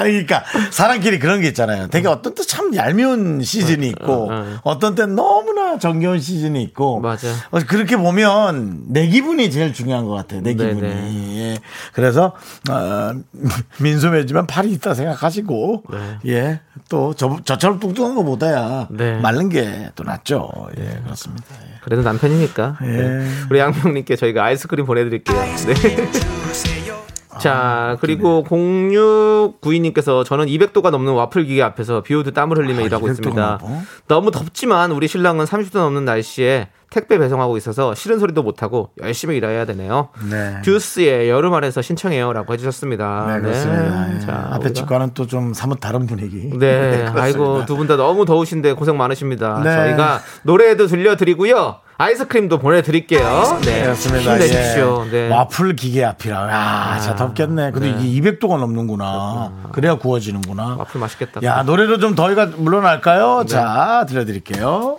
아니 그러니까 사람끼리 그런 게 있잖아요. 되게 어떤 때 참 얄미운 시즌이 있고 어, 어. 어떤 땐 너무나 정겨운 시즌이 있고 맞아. 어, 그렇게 보면 내 기분이 제일 중요한 것 같아요. 내. 기분이. 예. 그래서 어, [laughs] 민소매지만 팔이 있다 생각하시고 예. 또 저, 저처럼 뚱뚱한 것보다야 네. 마른 게 또 낫죠. 예, 그렇습니다. 예. 그래도 남편이니까. 예. 네. 우리 양명님께 저희가 아이스크림 보내드릴게요. 네. 자, 그리고 0692님께서 저는 200도가 넘는 와플 기계 앞에서 비 오듯 땀을 흘리며 아, 일하고 200도가 있습니다. 넘어? 너무 덥지만 우리 신랑은 30도 넘는 날씨에 택배 배송하고 있어서 싫은 소리도 못하고 열심히 일해야 되네요. 네. 듀스의 여름 안에서 신청해요 라고 해주셨습니다. 네, 그렇습니다. 예. 자, 앞에 우리가- 집과는 또 좀 사뭇 다른 분위기. 네, [laughs] 그렇습니다. 아이고 두 분 다 너무 더우신데 고생 많으십니다. 네. 저희가 노래도 들려드리고요, 아이스크림도 보내드릴게요. 네, 그렇습니다. 힘내십시오. 예. 네. 와플 기계 앞이라. 아, 진짜 덥겠네. 근데 이게 200도가 넘는구나. 그래야 구워지는구나. 와플 맛있겠다. 야, 노래로 좀 더위가 물러날까요? 자, 들려드릴게요.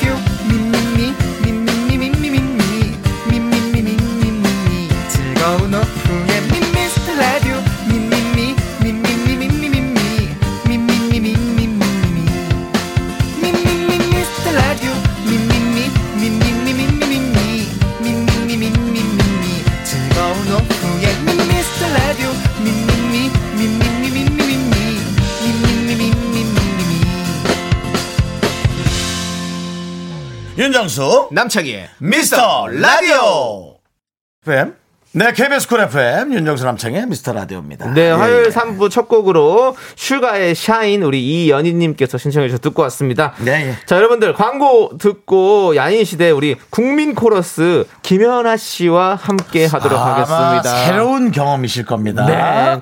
윤정수. 남창희의 미스터 라디오. FM. 네, KBS 쿨 FM. 윤정수 남창희의 미스터 라디오입니다. 네, 예, 화요일 예. 3부 첫 곡으로 슈가의 Shine 우리 이연희님께서 신청해 주셔서 듣고 왔습니다. 네, 예. 자, 여러분들 광고 듣고 야인 시대 우리 국민 코러스 김현아 씨와 함께 하도록 하겠습니다. 새로운 경험이실 겁니다. 네.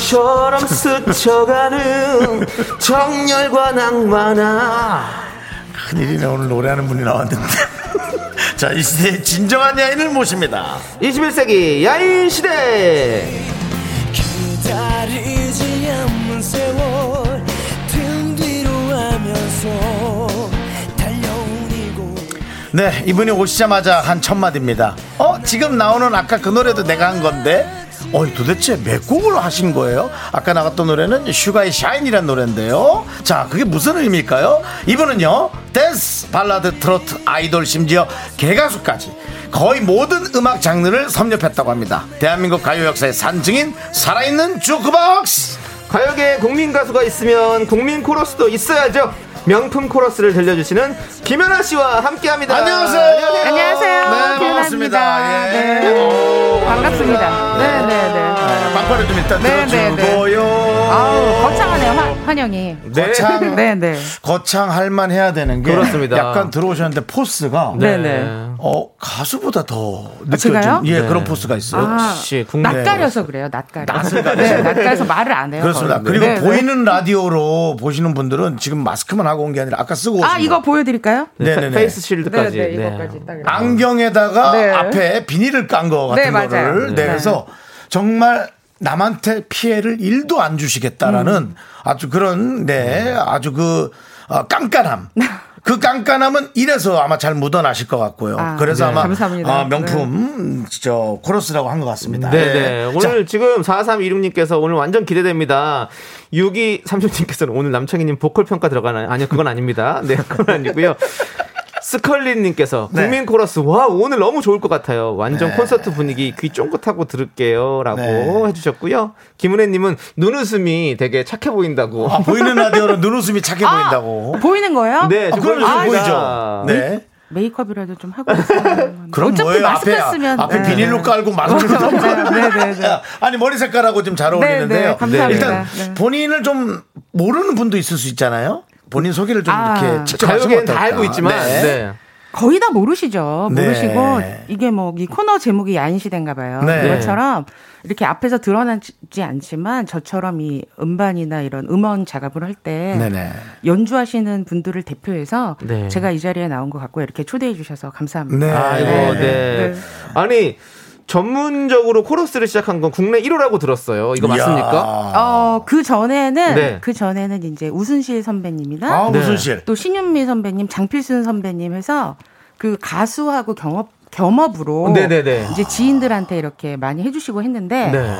바람처럼 스쳐가는 정열과 낭만아. 큰일이네. 오늘 노래하는 분이 나왔는데. [laughs] 자, 이 시대의 진정한 야인을 모십니다. 21세기 야인 시대. 기다리지 않는 세월 등 뒤로 하면서 네, 이분이 오시자마자 한 첫 마디입니다. 어, 지금 나오는 아까 그 노래도 내가 한 건데? 어이 도대체 몇 곡을 하신 거예요? 아까 나갔던 노래는 슈가의 Shine이란 노래인데요. 자, 그게 무슨 의미일까요? 이분은요, 댄스, 발라드, 트로트, 아이돌, 심지어 개가수까지 거의 모든 음악 장르를 섭렵했다고 합니다. 대한민국 가요 역사의 산증인 살아있는 주크박스. 가요계 국민 가수가 있으면 국민 코러스도 있어야죠. 명품 코러스를 들려주시는 김현아 씨와 함께합니다. 안녕하세요. 안녕하세요. 네, 김연아입니다. 반갑습니다. 예. 네. 오, 반갑습니다. 네, 네, 네. 막판에 좀 일단 네, 네, 네. 들어주고요. 아우, 거창하네요, 환, 환영이. 거창, 네, 네. 거창 할만 해야 되는 게 그렇습니다. 약간 들어오셨는데 force가 네, 네. 어 가수보다 더 느껴진 제가요? 예 네. 그런 force가 있어요. 아, 역시 국내 낯가려서 그래요, 낯가려. 네, 낯가려서 말을 안 해요. 그렇습니다. 거의. 그리고 네, 네. 보이는 라디오로 보시는 분들은 지금 마스크만 하고 온 게 아니라 아까 쓰고 오신 아, 이거 보여드릴까요? 네네네. face 네, shield까지. 네, 네. 이거까지 딱. 이렇게. 안경에다가 네. 앞에 비닐을 깐 거 같은 네, 맞아요. 거를 네. 내서 정말 남한테 피해를 일도 안 주시겠다라는 음. 아주 그런 네 아주 그 어, 깐깐함. 그 깐깐함은 이래서 아마 잘 묻어나실 것 같고요. 아, 그래서 네. 아마 감사합니다. 아, 명품 저 코러스라고 한 것 같습니다. 네네. 예. 자, 오늘 지금 4326님께서 오늘 완전 기대됩니다. 6236님께서는 오늘 남창희님 보컬 평가 들어가나요? 아니요, 그건 아닙니다. 네, 그건 아니고요. 스컬리님께서 네. 국민 코러스 와 오늘 너무 좋을 것 같아요. 완전 콘서트 분위기 귀 쫑긋하고 들을게요라고 네. 해주셨고요. 김은혜님은 눈웃음이 되게 착해 보인다고. 아, 보이는 라디오로 [laughs] 눈웃음이 착해 보인다고. 보이는 거예요? 네, 아, 그럼 보여주십니다. 보이죠. 네. 메이크업이라도 좀 하고. [laughs] 그럼 어차피 뭐예요? 마스크 앞에 쓰면 앞에 네, 비닐로 네. 깔고 마스크를 네, 네, 네, 네. 아니 머리 색깔하고 좀잘 네, 어울리는데요. 네, 감사합니다. 일단 네. 본인을 좀 모르는 분도 있을 수 있잖아요. 본인 소개를 좀 아. 이렇게 직접 하시면 다? 알고 있지만 네. 네. 거의 다 모르시죠. 네. 모르시고 이게 뭐 이 코너 제목이 야인시대인가 봐요. 네. 이것처럼 이렇게 앞에서 드러나지 않지만 저처럼 이 음반이나 이런 음원 작업을 할때 네네. 연주하시는 분들을 대표해서 네. 제가 이 자리에 나온 것 같고 이렇게 초대해 주셔서 감사합니다. 네. 아이고, 네. 네. 네. 아니, 전문적으로 코러스를 시작한 건 국내 1호라고 들었어요. 이거 맞습니까? 이야. 어, 그 전에는 네. 그 전에는 이제 우순실 선배님이나 아, 네. 무슨 실? 또 신윤미 선배님, 장필순 선배님 해서 그 가수하고 경업 겸업으로 네네네. 이제 지인들한테 이렇게 많이 해주시고 했는데 네.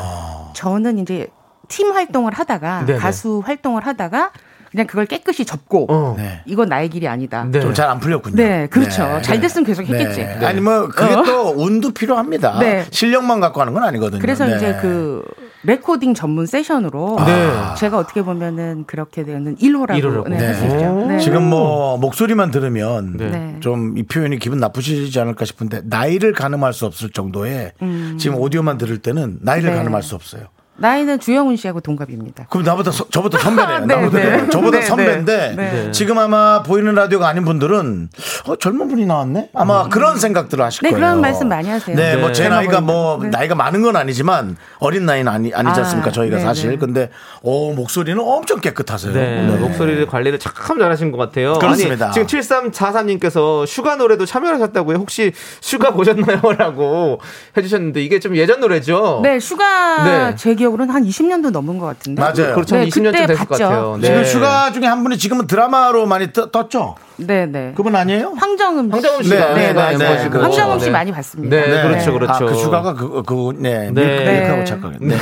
저는 이제 팀 활동을 하다가 네네. 가수 활동을 하다가 그냥 그걸 깨끗이 접고 어. 네. 이건 나의 길이 아니다. 네. 좀잘 안 풀렸군요. 네, 그렇죠. 잘 됐으면 계속 했겠지. 네. 아니 뭐 그게 어. 또 운도 필요합니다. 네. 실력만 갖고 하는 건 아니거든요. 그래서 네. 이제 그 레코딩 전문 세션으로 네. 제가 어떻게 보면은 그렇게 되는 1호라고 일호라고. 네, 네. 할수 있죠. 네. 지금 뭐 목소리만 들으면 네. 좀이 표현이 기분 나쁘시지 않을까 싶은데 나이를 가늠할 수 없을 정도의 지금 오디오만 들을 때는 나이를 음. 네. 가늠할 수 없어요. 나이는 주영훈 씨하고 동갑입니다. 그럼 나보다 서- 저보다 선배네요. [laughs] 네, 나보다 네. 저보다 네, 선배인데 네. 지금 아마 보이는 라디오가 아닌 분들은 어, 젊은 분이 나왔네. 아마 그런 생각들을 하실 네, 거예요. 그런 말씀 많이 하세요. 네, 뭐 네. 제 나이가. 뭐 네. 나이가 많은 건 아니지만 어린 나이는 아니 아니지 아, 않습니까? 저희가 네, 사실. 네. 근데 어 목소리는 엄청 깨끗하세요. 네, 네. 목소리를 관리를 참 잘하신 것 같아요. 그렇습니다. 아니, 지금 7343님께서 슈가 노래도 참여하셨다고요. 혹시 슈가 보셨나요? [laughs] 라고 해주셨는데 이게 좀 예전 노래죠? 네, 슈가 네. 제 기억으로는 한 20년도 넘은 것 같은데. 맞아요. 그렇죠. 네, 20년쯤 그때 됐을 것 봤죠. 같아요. 네. 지금 슈가 중에 한 분이 지금은 드라마로 많이 떠- 떴죠. 네, 네. 그분 아니에요? 황정음 씨. 황정음 씨가 네, 네, 네, 보시고. 그렇죠. 황정음 씨 네. 많이 봤습니다. 네, 그렇죠, 네. 그렇죠. 아, 그 슈가가 그, 그, 네. 네. 밀크, 밀크하고 네. 착각해. [laughs] 네.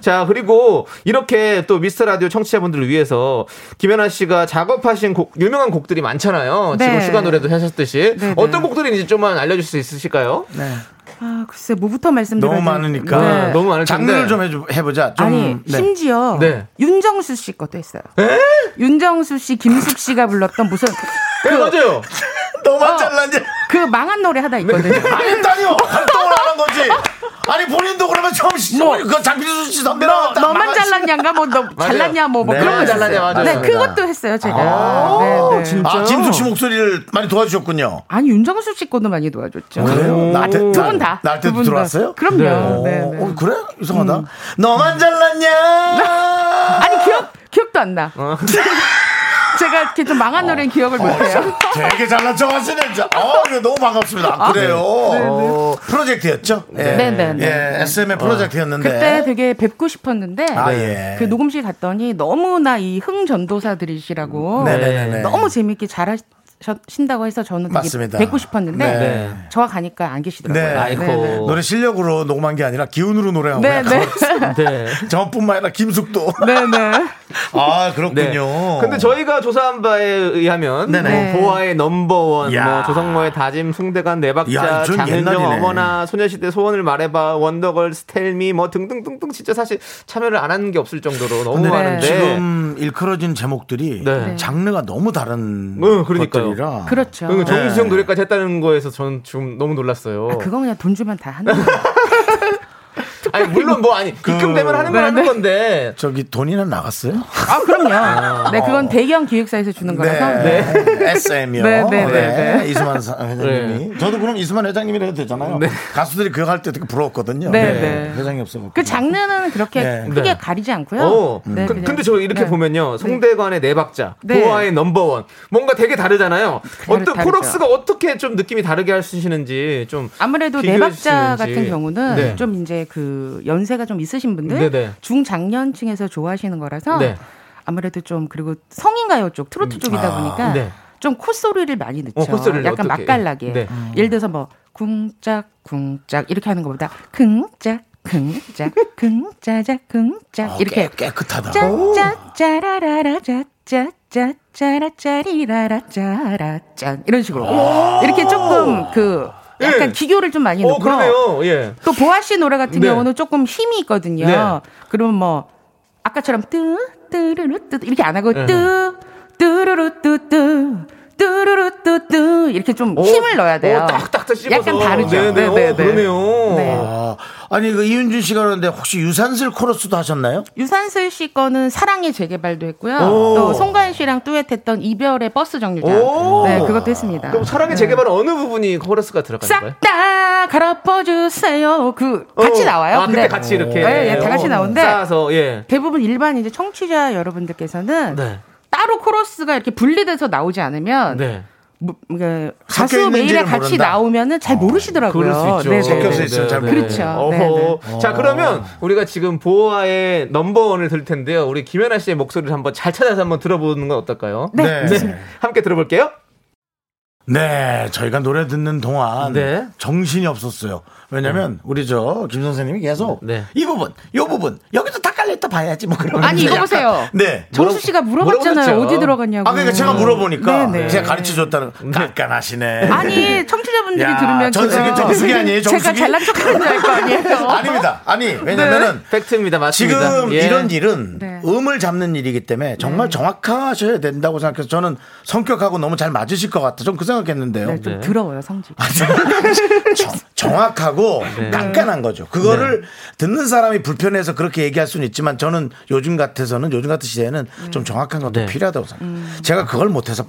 자, 그리고 이렇게 또 미스터 라디오 청취자분들을 위해서 김현아 씨가 작업하신 곡, 유명한 곡들이 많잖아요. 지금 네. 슈가 노래도 하셨듯이. 네, 네. 어떤 곡들인지 좀만 알려줄 수 있으실까요? 아, 글쎄 뭐부터 말씀드려야 너무? 많으니까. 네. 너무 많을 텐데. 장르를 좀 해보자. 좀, 아니 네. 심지어 네. 윤정수 씨 것도 했어요. 윤정수 씨, 김숙 씨가 불렀던 무슨 네, 맞아요. [laughs] 너만 잘났냐? 그 망한 노래 하나 있거든요. 망하다니요. 활동을 [laughs] 하는 거지. 아니 본인도 그러면 처음 시 뭐. 그 장필수 씨 선배랑 너, 너만 잘났냐가 뭐너 잘났냐 뭐, 뭐 네. 그런 거 잘났냐. 맞아요. 네, 그것도 했어요 제가. 네, 네. 아, 김숙 씨 목소리를 많이 도와주셨군요. 아니 윤정수 씨 것도 많이 도와줬죠. 그래요? 나한테 두분 다. 분 다. 들어왔어요? 그럼요. 네, 어, 네. 어, 그래? 이상하다. 너만 잘났냐? [laughs] 아니 기억 기억도 안 나. [laughs] 제가 이렇게 좀 망한 노래는 기억을 못해요. 되게 잘난 척 하시네. 진짜. 어, 그래, 너무 반갑습니다. 아, 그래요. 어, 프로젝트였죠? 예. 네, 네, 네. 예, SM의 프로젝트였는데. 그때 되게 뵙고 싶었는데 아, 예. 그 녹음실 갔더니 너무나 이 흥전도사들이시라고 네 네네네. 너무 재밌게 잘 신다고 해서 저는 되게 맞습니다. 뵙고 싶었는데 네. 저와 가니까 안 계시더라고요. 네. 아이고. 네, 노래 실력으로 녹음한 게 아니라 기운으로 노래한 네, 거야. 네. 네. [laughs] 저뿐만 아니라 김숙도. 네, 네. [laughs] 아 네. 그렇군요. 근데 저희가 조사한 바에 의하면 네네. 뭐 보아의 넘버원, 야. 뭐 조성모의 다짐, 숭대간 네 박자, 야, 좀 장은정 옛날이네. 어머나, 소녀시대 소원을 말해봐, 원더걸, 스텔미 뭐 등등등등 진짜 사실 참여를 안 하는 게 없을 정도로 너무 근데 많은데 지금 일컬어진 제목들이 네. 장르가 너무 다른 응, 그러니까요. 것들이라. 그렇죠. 그 정수영 네. 노래까지 했다는 거에서 저는 지금 너무 놀랐어요. 아, 그거 그냥 돈 주면 다 하는 거예요. [laughs] 아니 물론 뭐 아니 입금되면 하는 건 네, 하는 네. 건데 저기 돈이나 나갔어요? 아, 그럼요. 네, 그건 대기업 기획사에서 주는 거라서. 네. SM이요. 네, 네, 네, 네. 이수만 사- 회장님이. 저도 그럼 이수만 회장님이라 해도 되잖아요. 가수들이 그거 할 때 되게 부러웠거든요. 네, 네. 회장이 없어. 그 장르는 그렇게 네. 크게 네. 가리지 않고요. 어. 네, 그, 근데 저 이렇게 네. 보면요. 송대관의 네 박자, 네. 보아의 넘버원. 뭔가 되게 다르잖아요. 다르- 어떤 다르죠. 코러스가 어떻게 좀 느낌이 다르게 하시는지 좀 아무래도 네 박자 주시는지. 같은 경우는 네. 좀 이제 그 연세가 좀 있으신 분들 네네. 중장년층에서 좋아하시는 거라서 네. 아무래도 좀 그리고 성인 가요 쪽 트로트 쪽이다 아, 보니까 네. 좀 콧소리를 많이 넣죠. 어, 콧소리를 약간 어떻게? 맛깔나게. 네. 예를 들어서 뭐 쿵짝 쿵짝 이렇게 하는 것보다 쿵짝 쿵짝 쿵짜자 쿵짝 이렇게 깨, 깨끗하다. 짜짜짜라라라 짜짜짜 짜라짜리라라 짜라짠 이런 식으로 이렇게 조금 그 약간 예. 기교를 좀 많이 어, 넣고 그러네요. 예. 또 보아 씨 노래 같은 네. 경우는 조금 힘이 있거든요. 네. 그러면 뭐 아까처럼 뜨 뜨르르 뜨 이렇게 안 하고 네. 뜨 뜨르르 뜨뜨 뚜 루루 뚜뚜 이렇게 좀 오, 힘을 넣어야 돼요. 오, 딱딱딱 씹어서. 약간 다르죠. 네네, 오, 그러네요. 네. 아, 아니 그 이윤준 씨가 그러는데 혹시 유산슬 코러스도 하셨나요? 유산슬 씨 거는 사랑의 재개발도 했고요. 오. 또 송가인 씨랑 듀엣했던 이별의 버스 정류장. 오. 네, 그것도 했습니다. 그럼 사랑의 네. 재개발은 어느 부분이 코러스가 들어가는 거예요? 싹 다 갈아엎어 주세요. 그 같이 어. 나와요. 아, 그때 같이 이렇게. 네, 예, 다 같이 어, 나오는데 쌓아서, 예. 대부분 일반 이제 청취자 여러분들께서는 네. 따로 코러스가 이렇게 분리돼서 나오지 않으면 네. 뭐, 그 섞여 가수 메일에 같이 모른다. 나오면은 잘 모르시더라고요. 그럴 수 있죠. 네네. 섞여서 있어요. 잘 그렇죠. 어허. 네네. 자, 그러면 우리가 지금 보아의 넘버원을 들을 텐데요. 우리 김연아 씨의 목소리를 한번 잘 찾아서 한번 들어보는 건 어떨까요? 네. 함께 들어볼게요. 네, 저희가 노래 듣는 동안 네. 정신이 없었어요. 왜냐면 우리 저 김 선생님이 계속 네. 이 부분, 이 부분 여기도 다 깔려있다 봐야지 뭐 그런. 아니 이거 보세요. 네. 정수 씨가 물어봤잖아요. 어디 들어갔냐고. 아 그러니까 제가 물어보니까 네 네. 제가 가르쳐 줬다는 깐깐하시네. 아니 청취자분들이 야, 들으면 정수기, 제가 정수기 아니에요, 제가 정수기? 잘난 척하는 줄 알 거 아니에요. [laughs] 아닙니다. 아니 왜냐면은 팩트입니다. 맞습니다. 지금 예. 이런 일은 네. 음을 잡는 일이기 때문에 정말 정확하셔야 된다고 생각해서 저는 성격하고 너무 잘 맞으실 것 같아. 좀 그 생각했는데요. 네, 좀 더러워요 성질. 정, 정확하고 네. 깐깐한 거죠. 그거를 듣는 사람이 불편해서 그렇게 얘기할 수는 있지만 저는 요즘 같아서는 요즘 같은 시대에는 좀 정확한 것도 네. 필요하다고 생각해요. 제가 그걸 못해서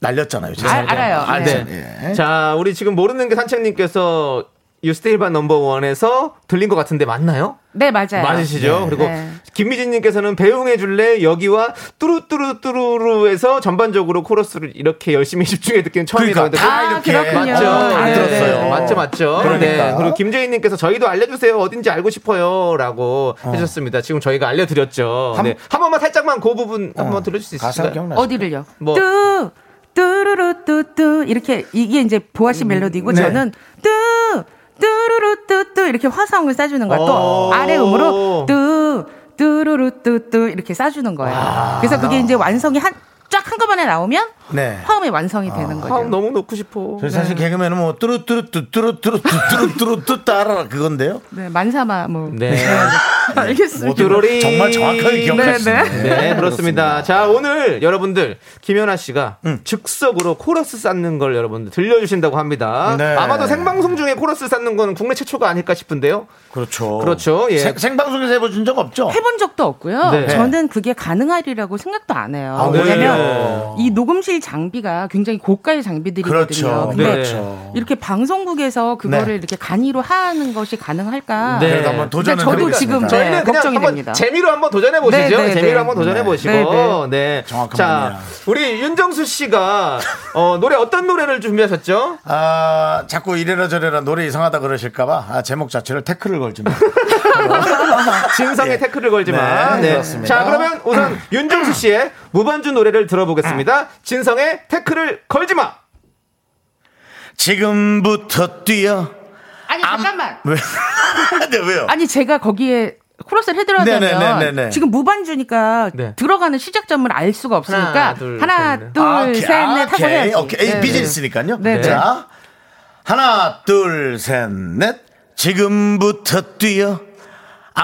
날렸잖아요. 제 아. 알아요. 아, 네. 예. 자, 우리 지금 모르는 게 산책님께서 유스테일반 넘버원에서 들린 것 같은데 맞나요? 네 맞아요. 맞으시죠? 네. 그리고 네. 김미진님께서는 배웅해 줄래 여기와 뚜루뚜루뚜루루에서 전반적으로 코러스를 이렇게 열심히 [laughs] 집중해 듣기는 처음이라고 그러니까 다 아, 이렇게 그렇군요. 맞죠? 다 네, 들었어요. 네. 맞죠, 맞죠. 그러니까. 네. 그리고 김재희님께서 저희도 알려주세요. 어딘지 알고 싶어요라고 해주셨습니다. 지금 저희가 알려드렸죠. 한- 네. 한 번만 살짝만 그 부분 한번 어, 들려줄 수 있을까요? 어디를요? 뭐. 뚜 뚜루루 뚜뚜 이렇게 이게 이제 보아 씨 멜로디고 네. 저는 뚜 뚜루루 뚜뚜 이렇게 화성을 싸주는 거야. 오. 또 아래 음으로 뚜 뚜루루 뚜뚜 이렇게 싸주는 거예요. 그래서 그게 이제 완성이 한 쫙 한꺼번에 나오면 네. 화음이 완성이 되는 거죠. 아, 너무 넣고 싶어. 저 사실 개그맨은 뭐 뚜루뚜루뚜뚜루뚜루뚜루뚜루 따라 그건데요. 네, 만사마 뭐. 네. 알겠습니다. 모든 걸 정말 정확하게 기억하시네. 네, 네, 그렇습니다. 자, 오늘 여러분들 김연아 씨가 즉석으로 코러스 쌓는 걸 여러분들 들려주신다고 합니다. 네. 아마도 생방송 중에 코러스 쌓는 건 국내 최초가 아닐까 싶은데요. 그렇죠. 그렇죠. 예. 생, 생방송에서 해보신 적 없죠? 해본 적도 없고요. 네. 저는 그게 가능하리라고 생각도 안 해요. 아, 왜냐면. 이 녹음실 장비가 굉장히 고가의 장비들이거든요. 그렇죠. 근데 그렇죠. 이렇게 방송국에서 그거를 네. 이렇게 간이로 하는 것이 가능할까? 네. 그래도 한번 도전을 근데 저도 해보겠습니다. 지금 저희는 네, 그냥 걱정이 한번 됩니다. 재미로 한번 도전해 보시죠. 네, 네, 재미로 네. 한번 도전해 보시고. 네, 네. 정확한 자, 분이야. 우리 윤정수 씨가 어, 노래 어떤 노래를 준비하셨죠? 아, 자꾸 이래라 저래라 노래 이상하다 그러실까 봐 아, 제목 자체를 태클을 걸줍니다. [laughs] [laughs] 진성의 태클을 걸지 마. 네, 네. 그렇습니다. 자, 그러면 우선 윤정수 씨의 무반주 노래를 들어보겠습니다. 진성의 태클을 걸지 마. 지금부터 뛰어. 아니 잠깐만. 왜? [laughs] 네, 왜요? 아니 제가 거기에 코러스를 해드려야 네네네네네. 되면 지금 무반주니까 네. 들어가는 시작점을 알 수가 없으니까 하나, 둘, 하나 셋, 넷. 둘 아, 넷 하고 오케이. 해야지. 오케이. 네, 비즈니스니까요. 네, 자, 하나, 둘, 셋, 넷. 지금부터 뛰어.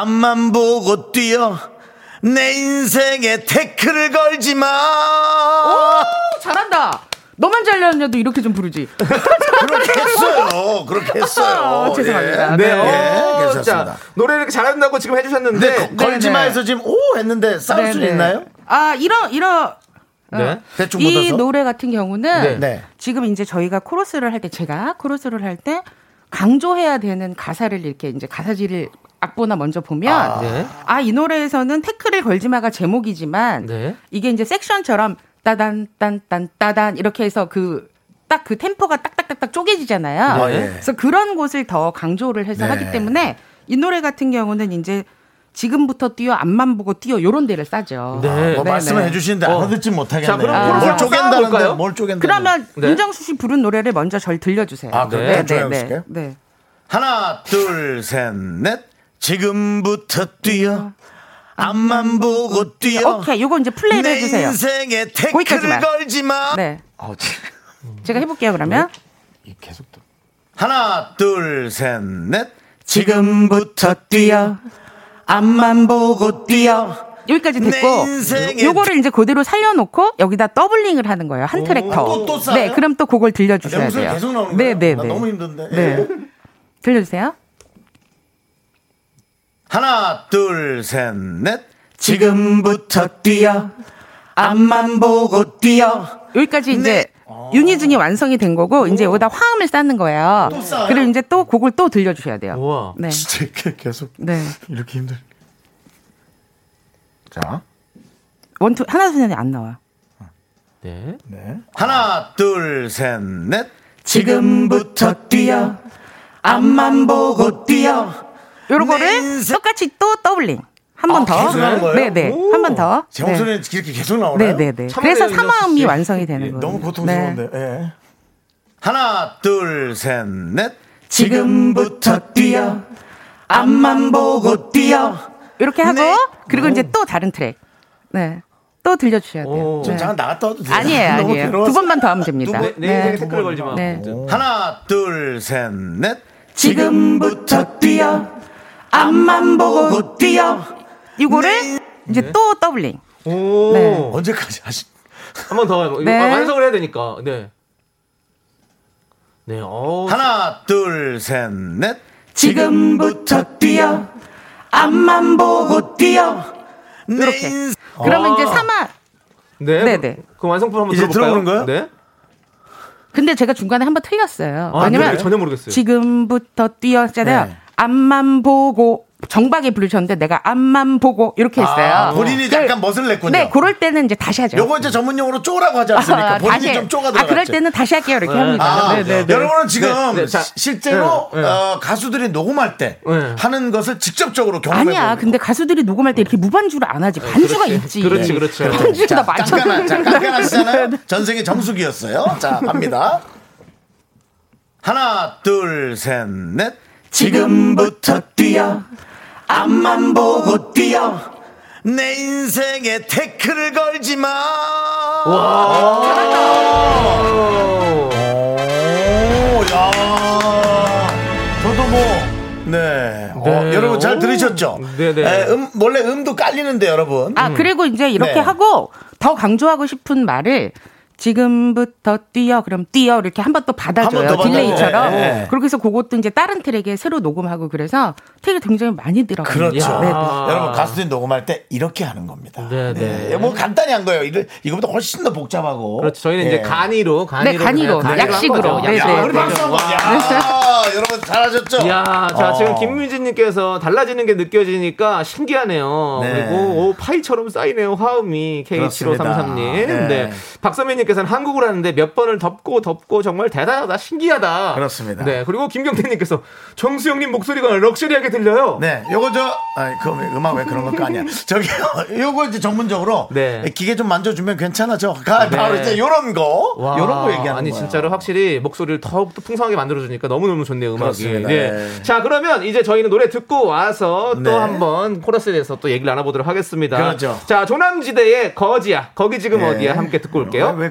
앞만 보고 뛰어. 내 인생에 태클을 걸지 마. 오, 잘한다. 너만 잘렸냐도 이렇게 좀 부르지. 그렇게 했어요. 그렇게 했어요. 어, 죄송합니다. 예. 네, 예, 어, 괜찮습니다. 자, 노래 이렇게 잘한다고 지금 해주셨는데. 거- 걸지 네, 마해서 지금 오 했는데 싸울 수 네네. 있나요? 아 이런 이런 네. 대충 이 묻어서. 노래 같은 경우는 네. 네. 지금 이제 저희가 코러스를 할 때 제가 코러스를 할 때 강조해야 되는 가사를 이렇게 이제 가사지를 악보나 먼저 보면 아, 네. 아 이 노래에서는 태클을 걸지 마가 제목이지만 네. 이게 이제 섹션처럼 따단 딴딴 따단 이렇게 해서 그 딱그 템포가 딱딱딱딱 쪼개지잖아요. 네. 그래서 그런 곳을 더 강조를 해서 네. 하기 때문에 이 노래 같은 경우는 이제 지금부터 뛰어 앞만 보고 뛰어 요런 데를 싸죠. 네. 뭐 네, 말씀을 네. 해주시는데 어. 알아듣지 못하겠네요. 자, 그럼 코러스 뭘 쪼갠다는데? 뭘 쪼갠다. 그러면 네. 윤정수 씨 부른 노래를 먼저 절 들려주세요. 아? 네, 네. 네, 네. 하나, 둘, 셋, 넷. 지금부터 뛰어. 앞만 보고 뛰어. 오케이, 요거 이제 플레이를 내 해주세요. 인생에 태클을 거기까지만. 걸지 마. 네. 아우, 참. 제가 해볼게요, 그러면. 이 계속 또. 하나, 둘, 셋, 넷. 지금부터 뛰어. 앞만 보고 뛰어. 여기까지 내 됐고, 인생에 요거를 이제 그대로 살려놓고 여기다 doubling을 하는 거예요. 한 트랙 더. 또, 또 쌓아요? 네, 그럼 또 그걸 들려주셔야 내 목소리 돼요. 계속 나오는 네, 거예요? 네, 나 네. 너무 힘든데. 네. 들려주세요. 하나, 둘, 셋, 넷. 지금부터 뛰어. 앞만 보고 뛰어. 여기까지 이제 네. 유니즌이 완성이 된 거고, 이제 여기다 화음을 쌓는 거예요. 그리고 이제 또 그걸 또 들려주셔야 돼요. 우와. 네. 진짜 이렇게 계속 네. 이렇게 힘들. 자, 원투, 하나, 둘, 셋이 안 나와요. 네. 네. 하나, 둘, 셋, 넷. 지금부터 뛰어. 앞만 보고 뛰어. 요런 내 거를 인생- 똑같이 또 doubling. 한번 아, 더. 네네. 한 번 더. 제 목소리는 이렇게 계속 나오나요? 네네네. 참으세요, 그래서 윤정수 삼화음이 씨. 완성이 되는 예, 거예요. 너무 고통스러운데. 네. 예. 하나, 둘, 셋, 넷. 지금부터 뛰어. 앞만 보고 뛰어. 이렇게 하고 네. 그리고 이제 또 다른 트랙. 네. 또 들려주셔야 돼요. 오. 좀 네. 잠깐 나갔다 와도 돼요? 아니에요, [laughs] 아니에요. 두 번만 더 하면 됩니다. 두 번- 내 인생에 네. 태클을 걸지 마. 네. 하나, 둘, 셋, 넷. 지금부터 뛰어. 앞만 보고 뛰어. 이거를 네. 이제 또 doubling. 오. 네. 언제까지 하시? 한 번 더. 이거 네. 완성을 해야 되니까. 네. 네. 어. 하나, 둘, 셋, 넷. 지금부터 뛰어. 앞만 보고 뛰어. 내 이렇게. 그러면 아. 이제 삼화. 네. 네 네. 그 완성품 한번 이제 들어볼까요? 들어보는 거예요? 네. 근데 제가 중간에 한번 틀렸어요. 아, 왜냐면 그래요? 전혀 모르겠어요. 지금부터 뛰었잖아요. 네. 앞만 보고 정박에 부르셨는데 내가 앞만 보고 이렇게 했어요. 아, 본인이 그- 약간 멋을 냈군요. 네, 그럴 때는 이제 다시 하죠. 요거 이제 전문용어로 쪼라고 하지 않습니까? [laughs] 아, 본인이 다시 좀 쪼가 아, 들어갔죠. 그럴 때는 다시 할게요. 이렇게 네. 합니다. 아, 네, 네, 네. 여러분은 지금 네, 네, 자, 시- 실제로 네, 네. 어, 가수들이 녹음할 때 네. 하는 것을 직접적으로 경험해 아니야. 보는 근데 가수들이 녹음할 때 이렇게 무반주를 안 하지. 반주가 그렇지. 있지. 그렇지, 그렇죠. 반주에다 맞춰. 깐깐한, 자, 깐깐하시잖아요. 전생의 정수기였어요. 자, 갑니다. 하나, 둘, 셋, 넷. 지금부터 뛰어. 앞만 보고 뛰어. 내 인생에 태클을 걸지 마. 오. 오, 야. 저도 뭐, 네. 어, 네. 여러분 잘 오. 들으셨죠? 네네. 에, 음, 원래 음도 깔리는데, 여러분. 아, 그리고 이제 이렇게 네. 하고 더 강조하고 싶은 말을 지금부터 뛰어 그럼 뛰어 이렇게 한 번 또 받아줘요. 딜레이처럼 네, 네. 그렇게 해서 그것도 이제 다른 트랙에 새로 녹음하고 그래서 트랙이 굉장히 많이 들어가요. 그렇죠. 야. 네, 네. 여러분 가수들이 녹음할 때 이렇게 하는 겁니다. 네, 네. 뭐 간단히 한 거예요. 이거 이거보다 훨씬 더 복잡하고. 그렇죠. 저희는 예. 이제 간이로, 간이로. 네, 간이로. 네, 약식으로. 네, 야, 네, 우리 네. 박수 한번. 여러분 잘하셨죠? 이야, 자, 어. 지금 김민지님께서 달라지는 게 느껴지니까 신기하네요. 네. 그리고 오, 파이처럼 쌓이네요, 화음이. 그렇습니다. K7533님. 네. 네. 박선미님 이은주님께서는 한국을 하는데 몇 번을 덮고 덮고 정말 대단하다, 신기하다. 그렇습니다. 네, 그리고 김경태님께서 정수영님 목소리가 럭셔리하게 들려요. 네, 요거 저, 아, 그 음악 왜 그런 것도 아니야. [laughs] 저기, 요거 이제 전문적으로 네. 기계 좀 만져주면 괜찮아져. 가, 바로 이제 요런 거, 와, 요런 거 얘기하는 아니 거야. 진짜로 확실히 목소리를 더욱 더 풍성하게 만들어주니까 너무 너무 좋네요 음악이 그렇습니다. 네. 네. 자 그러면 이제 저희는 노래 듣고 와서 네. 또 한번 코러스에 대해서 또 얘기를 나눠보도록 하겠습니다 그렇죠. 자 조남지대의 거지야 거기 지금 네. 어디야 함께 듣고 올게요 왜, 왜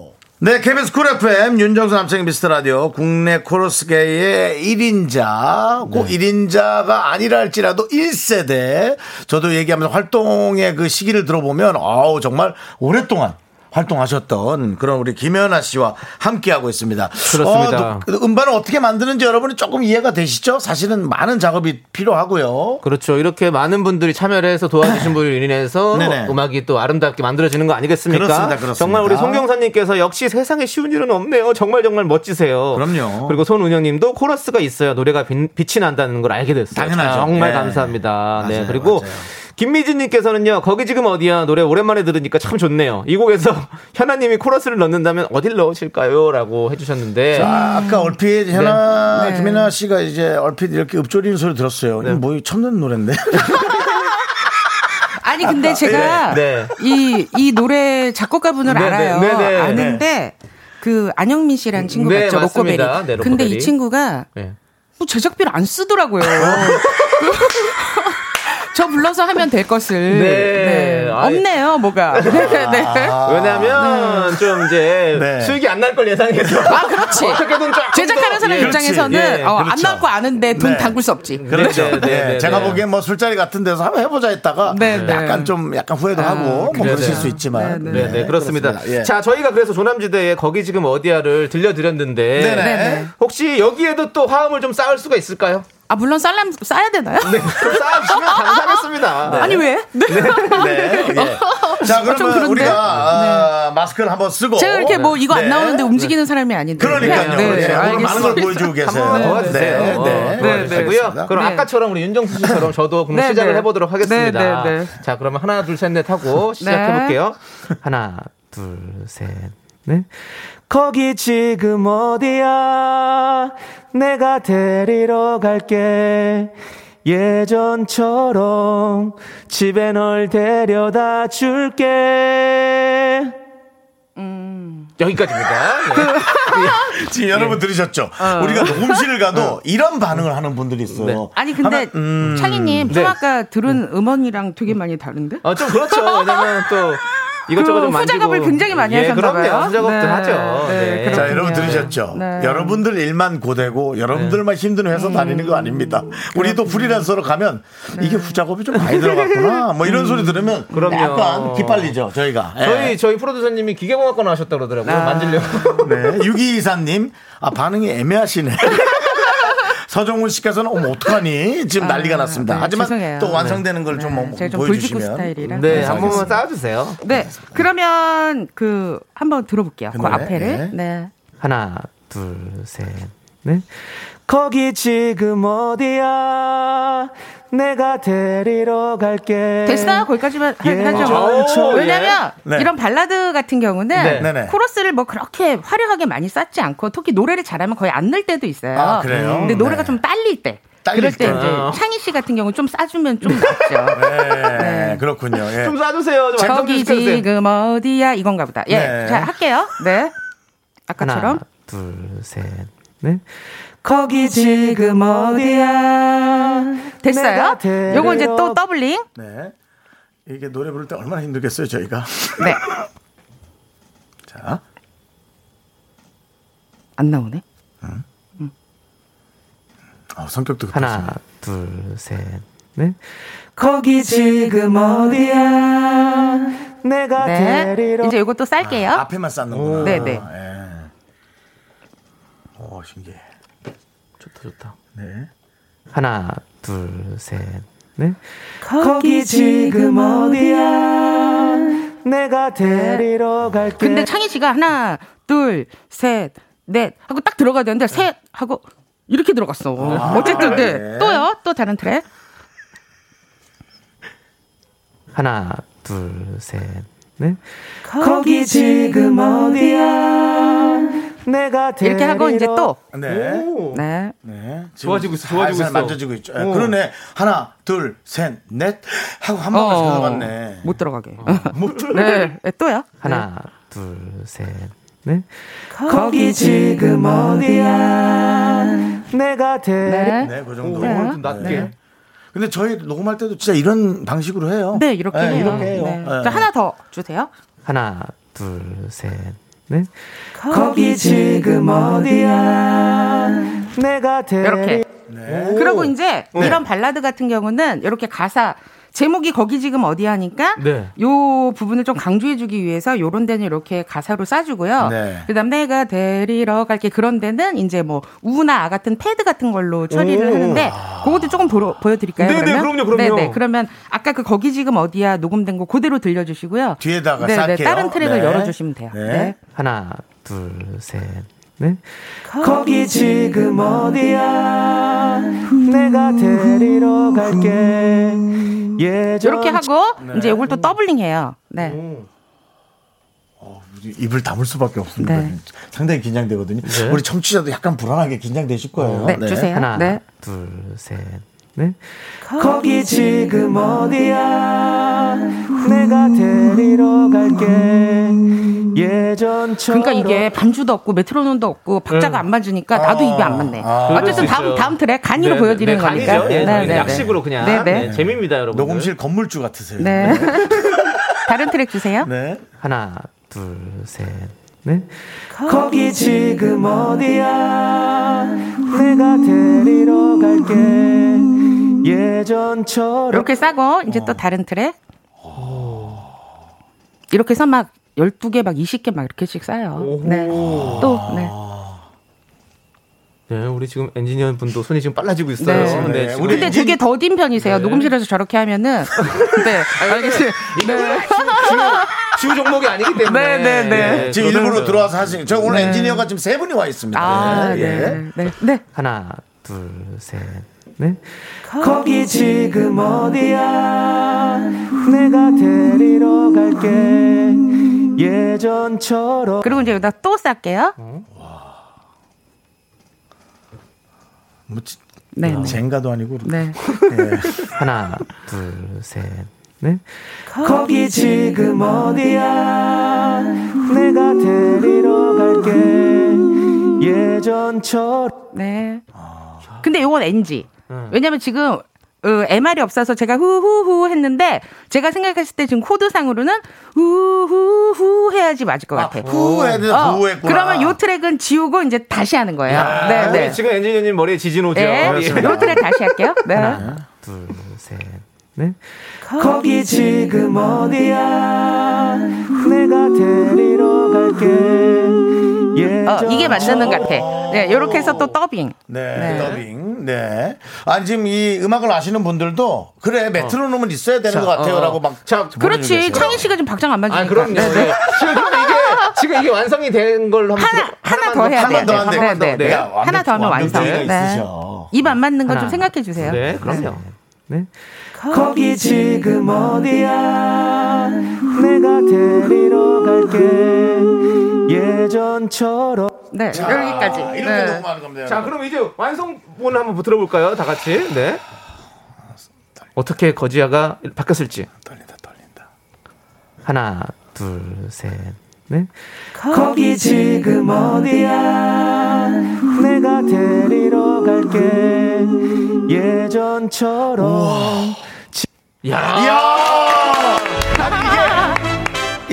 네, KBS 쿨 FM 윤정수 남창희 미스터 라디오 국내 코러스계의 1인자, 꼭 1인자가 아니라 할지라도 1세대. 저도 얘기하면서 활동의 그 시기를 들어보면 아우 정말 오랫동안 활동하셨던 그런 우리 김연아 씨와 함께하고 있습니다. 그렇습니다. 어, 또 음반을 어떻게 만드는지 여러분이 조금 이해가 되시죠? 사실은 많은 작업이 필요하고요. 그렇죠 이렇게 많은 분들이 참여를 해서 도와주신 [laughs] 분을 인해서. 음악이 또 아름답게 만들어지는 거 아니겠습니까 그렇습니다, 그렇습니다. 정말 우리 송경사님께서 역시 세상에 쉬운 일은 없네요 정말 정말 멋지세요 그럼요. 그리고 손은영님도 코러스가 있어야 노래가 빛, 이 난다는 걸 알게 됐어요 당연하죠. 정말 네. 감사합니다 네 맞아요, 그리고 맞아요. 김미진님께서는요 거기 지금 어디야 노래 오랜만에 들으니까 참 좋네요 이 곡에서 [laughs] 현아님이 코러스를 넣는다면 어딜 넣으실까요?라고 해주셨는데 자, 아까 얼핏 현아 네. 김연아 씨가 이제 얼핏 이렇게 읊조리는 소리 들었어요. 이거 뭐 처음 듣는 노래인데. [laughs] 아니 근데 제가 네. 이이 노래 작곡가분을 네, 네, 알아요. 네, 네. 아는데 그 안영민 씨라는 친구 네, 맞죠? 로코베리. 맞습니다. 네, 근데 로코베리. 이 친구가 네. 뭐 제작비를 안 쓰더라고요. [laughs] 저 불러서 하면 될 것을. 네. 아이. 없네요, 뭐가. [laughs] 네, 네. 왜냐하면 좀 이제 네. 수익이 안 날 걸 예상해서 아, 그렇지. 어떻게든 제작하는 더- 사람 예. 입장에서는 예, 어, 안 그렇죠. 나올 거 아는데 돈 네. 담글 수 없지. 그렇죠. 네, 네, 네, 네, 제가 네. 보기엔 뭐 술자리 같은 데서 한번 해보자 했다가 네, 네. 약간 좀 약간 후회도 하고 뭐 그래요. 그러실 수 있지만. 네, 네, 네, 그렇습니다. 예. 자, 저희가 그래서 조남지대의 거기 지금 어디야를 들려드렸는데 네네. 네네. 혹시 여기에도 또 화음을 좀 쌓을 수가 있을까요? 아, 물론 쌀람, 싸야 되나요? 네, 좀 쌓아주시면 감사하겠습니다. [laughs] 아니, 왜? 네. 네. 예. 자, 좀 그러면 그런데? 우리가 아, 마스크를 한번 쓰고. 제가 이렇게 뭐 이거 네. 안 나오는데 움직이는 사람이 아닌데. 그러니까요. 네, 네, 오늘 많은 걸. 보여주고 계세요. 네, 네. 도와주시고요. 알겠습니다. 그럼 네. 아까처럼 우리 윤정수 씨처럼 저도 그럼 네, 시작을 네. 해보도록 하겠습니다. 네, 네, 네. 자, 그러면 하나, 둘, 셋, 넷 하고 시작해볼게요. 하나, 둘, 셋, 넷. 거기 지금 어디야? 내가 데리러 갈게. 예전처럼 집에 널 데려다 줄게. 여기까지입니다. 네. [laughs] 지금 여러분 들으셨죠? 어. 우리가 녹음실을 가도 이런 반응을 하는 분들이 있어요. 네. 아니 근데 하나, 음. 창희님 좀 네. 아까 들은 음원이랑 되게 많이 다른데? 어, 좀 그렇죠. 왜냐면 또 이것저것 그좀 만지고. 후작업을 굉장히 많이 예, 하셨나 그럼요. 봐요. 후작업도 네. 하죠. 네, 네. 자, 여러분 들으셨죠? 네. 여러분들 일만 고되고 여러분들만 힘든 회사 다니는 거 아닙니다. 우리도 프리랜서로 가면 이게 후작업이 좀 많이 들어갔구나. 뭐 이런 소리 들으면 그럼요. 약간 기빨리죠, 저희가. 예. 저희 저희 프로듀서님이 기계공학과 나오셨다 그러더라고요. 만지려고. 네. 6224님, 아, 반응이 애매하시네. [laughs] 서정훈 씨께서는 어머 어떡하니 지금 난리가 났습니다. 네, 하지만 죄송해요. 또 완성되는 걸 네, 좀 뭐, 제가 좀 불지구 보여주시면. 네, 한 번만 쌓아주세요. 네, 그러면 그 한번 들어볼게요. 그, 그 앞에를. 네. 네. 하나, 둘, 셋, 넷. 거기 지금 어디야? 내가 데리러 갈게. 됐어요? 거기까지만 하- 예. 하죠. 어, 왜냐면 네. 이런 발라드 같은 경우는 네. 네네. 코러스를 뭐 그렇게 화려하게 많이 쌓지 않고 특히 노래를 잘하면 거의 안 넣을 때도 있어요. 아, 그래요? 근데 노래가 네. 좀 딸릴 때. 딸릴 그럴 때 때. 이제 어. 창희 씨 같은 경우 좀 싸주면 좀 낫죠. [laughs] 네, 그렇군요. 예. 좀 쏴주세요. 좀 시켜주세요. 지금 어디야 이건가 보다. 예, 네. 자 할게요. 네, 아까처럼. 하나, 둘, 셋, 넷. 거기 지금 어디야? 됐어요? 요거 이제 또 더블링. 네. 이게 노래 부를 때 얼마나 힘들겠어요, 저희가. 네, [laughs] 자. 안 나오네. 어, 성격도 하나, 급하시네. 둘, 셋, 넷. 거기 지금 어디야? 내가 네, 데리러. 이제 요거 또 쌀게요. 아, 앞에만 쌓는구나. 네, 네. 예. 오, 신기해. 좋다, 좋다. 네. 하나, 둘, 셋, 넷. 거기 지금 어디야? 내가 데리러 갈게. 근데 창희 씨가 하나, 둘, 셋, 넷 하고 딱 들어가야 되는데 셋 하고 이렇게 들어갔어. 어쨌든 네. 네. 또요. 또 다른 트랙. 하나, 둘, 셋, 넷. 거기 지금 어디야? 내가 이렇게 하고 이제 또 네. 네. 네. 좋아지고 있어, 좋아지고 있어. 만져지고 있죠. 네, 어. 그러네. 하나, 둘, 셋, 넷 하고 한 번만 더 들어갔네. 못 들어가게. [laughs] 못 들어. 네. 네, 또요. 하나, 둘, 셋, 넷. 거기 지금 어디야? 내가 데리 네. 네, 그 정도. 네. 좀 낮게. 네. 근데 저희 녹음할 때도 진짜 이런 방식으로 해요. 네, 이렇게 네, 해요. 이렇게 해요. 네. 네. 자, 하나 더 주세요. 하나, 둘, 셋, 넷. 거기 지금 어디야? 내가 데리 이렇게. 네. 그리고 이제 이런 발라드 같은 경우는 이렇게 가사 제목이 거기 지금 어디 하니까 네. 요 부분을 좀 강조해주기 위해서 요런 데는 이렇게 가사로 싸주고요. 네. 그다음 내가 데리러 갈게 그런 데는 이제 뭐 우나 아 같은 패드 같은 걸로 처리를 오. 하는데 그것도 조금 보러, 보여드릴까요? 네네, 그러면? 그럼요, 그럼요. 네네. 그러면 아까 그 거기 지금 어디야 녹음된 거 그대로 들려주시고요. 뒤에다가 네네. 쌀게요. 다른 트랙을 네. 열어주시면 돼요. 네. 네. 하나, 둘, 셋, 넷. 거기 지금 어디야? 내가 데리러 갈게. 예전 이렇게 하고 네. 이제 이걸 또 doubling 해요. 네. 입을 다물 수밖에 없습니다. 네. 상당히 긴장되거든요. 우리 청취자도 약간 불안하게 긴장되실 거예요. 네, 주세요. 하나, 네. 둘, 셋, 넷. 거기 지금 어디야? 내가 데리러 갈게. 예전처럼 그러니까 이게 반주도 없고 메트로놈도 없고 박자가 안 맞으니까 나도 입이 안 맞네. 어쨌든 수 다음. 다음 트랙 간이로 네, 보여드리는 네, 거니까. 간이죠. 예, 네, 네, 약식으로 그냥. 네, 네. 네, 재미입니다, 여러분. 녹음실 건물주 같으세요. 네. [laughs] 다른 트랙 주세요. 네. 하나, 둘, 셋, 넷. 거기 지금 어디야? 내가 데리러 갈게. 예전처럼 이렇게 싸고 이제 또 다른 트랙. 이렇게 해서 막 12개 막 20개 막 이렇게씩 싸요. 네. 또 네. 네, 우리 지금 엔지니어 분도 손이 지금 빨라지고 있어요. 네. 네, 네, 지금 근데 엔진- 되게 더딘 편이세요. 녹음실에서 저렇게 하면은 [laughs] 네. 알겠어요. 네. 주 종목이 아니기 때문에. 네, 네, 네. 지금 저는 일부러 들어와서 하신. 저 오늘 엔지니어가 지금 세 분이 와 있습니다. 아, 예. 네. 네. 네. 하나, 둘, 셋, 넷. 거기 지금 어디야? 내가 데리러 갈게. 예전처럼 그리고 이제 여기다 또 쌀게요. 뭐 지- 네. 네. 젠가도 아니고. 네. [laughs] 하나, 둘, 셋, 넷. 거기 지금 어디야? 내가 데리러 갈게. 예전처럼 네. 근데 이건 NG. 왜냐면 지금 어, MR이 없어서 제가 후후후 했는데 제가 생각했을 때 지금 코드상으로는 후후후 해야지 맞을 것 같아. 후 해야? 어, 후 했구나. 그러면 요 트랙은 지우고 이제 다시 하는 거예요. 네, 네. 지금 엔지니어님 머리에 지진 오죠. 네. 예. 요 트랙 다시 할게요. 네. 하나, 둘, 셋, 넷. 거기 지금 어디야? 내가 데리러 갈게. 어, 이게 맞는 것 같아. 네, 요렇게 해서 또 더빙. 네, 네. 더빙. 네. 아, 지금 이 음악을 아시는 분들도 그래, 메트로놈은 있어야 되는 것 같아요라고 막. 자, 그렇지. 창희 씨가 지금 박장 안 맞으니까. 아, 그럼요. 네, 네. 네. [laughs] 지금 이게, 지금 이게 완성이 된 걸로 한번 하나, 들어- 하나 더 해야 돼. 더 하면 네. 네, 네. 야, 완벽- 하나 더 하면 완성. 네. 있으셔. 입안 맞는 건좀 하나. 생각해 주세요. 네, 그럼요. 네. 거기 지금 어디야? 예전처럼 네, 여기까지. 아, 이렇게 네. 녹음하는 겁니다. 자, 그럼 이제 완성본 한번 들어볼까요? 다 같이. 네. 어떻게 거지야가 바뀌었을지. 떨린다, 떨린다. 하나, 둘, 셋, 넷. 거기 지금 어디야? 내가 데리러 갈게. 예전처럼 야, 이야!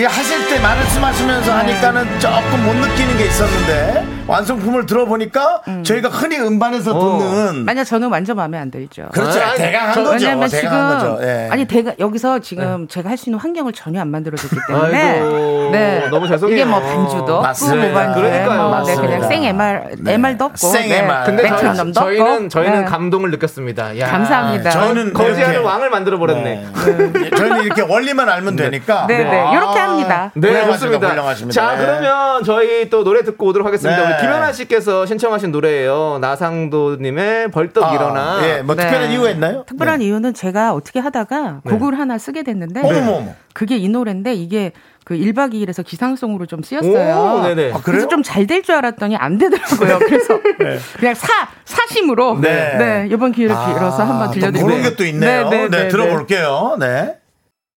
하실 때 말씀하시면서 하니까는 조금 못 느끼는 게 있었는데, 완성품을 들어보니까 저희가 흔히 음반에서 어. 듣는 만약 저는 완전 마음에 안 들죠. 그렇죠. 아니, 대강 한 저- 거죠. 왜냐면 대강한 지금 거죠. 예. 아니 대가 여기서 지금 제가 할 수 있는 환경을 전혀 안 만들어줬기 때문에 아이고, 너무 죄송해요. 이게 뭐 반주도 없고 맞습니다. 뭐 반주 그러니까요. 뭐 네, 맞습니다. 그냥 생 MR 네. MR도 없고 생 네. MR. 근데 메트로놈도 저희, 저희는 없고. 저희는 네. 감동을 느꼈습니다. 야, 감사합니다. 저희는 거지하는 이렇게- 왕을 만들어 버렸네. 네. 저희는 이렇게 원리만 알면 되니까. 네, 네. 아, 이렇게 합니다. 네, 훌륭하십니다. 좋습니다. 훌륭하십니다. 자, 네. 그러면 저희 또 노래 듣고 오도록 하겠습니다. 네. 우리 김연아 씨께서 신청하신 노래예요. 나상도님의 벌떡 아, 일어나. 예, 뭐 네. 특별한 이유가 있나요? 특별한 네. 이유는 제가 어떻게 하다가 곡을 하나 쓰게 됐는데 어머, 어머. 그게 이 노래인데 이게 그 1박 2일에서 기상송으로 좀 쓰였어요. 오, 네네. 아? 그래서 좀 잘 될 줄 알았더니 안 되더라고요. [laughs] 그래서 그냥 사 사심으로 네. 네, 이번 기회를 빌어서 한번 또 들려드릴게요. 그런 게 또 있네요. 네, 들어볼게요. 네.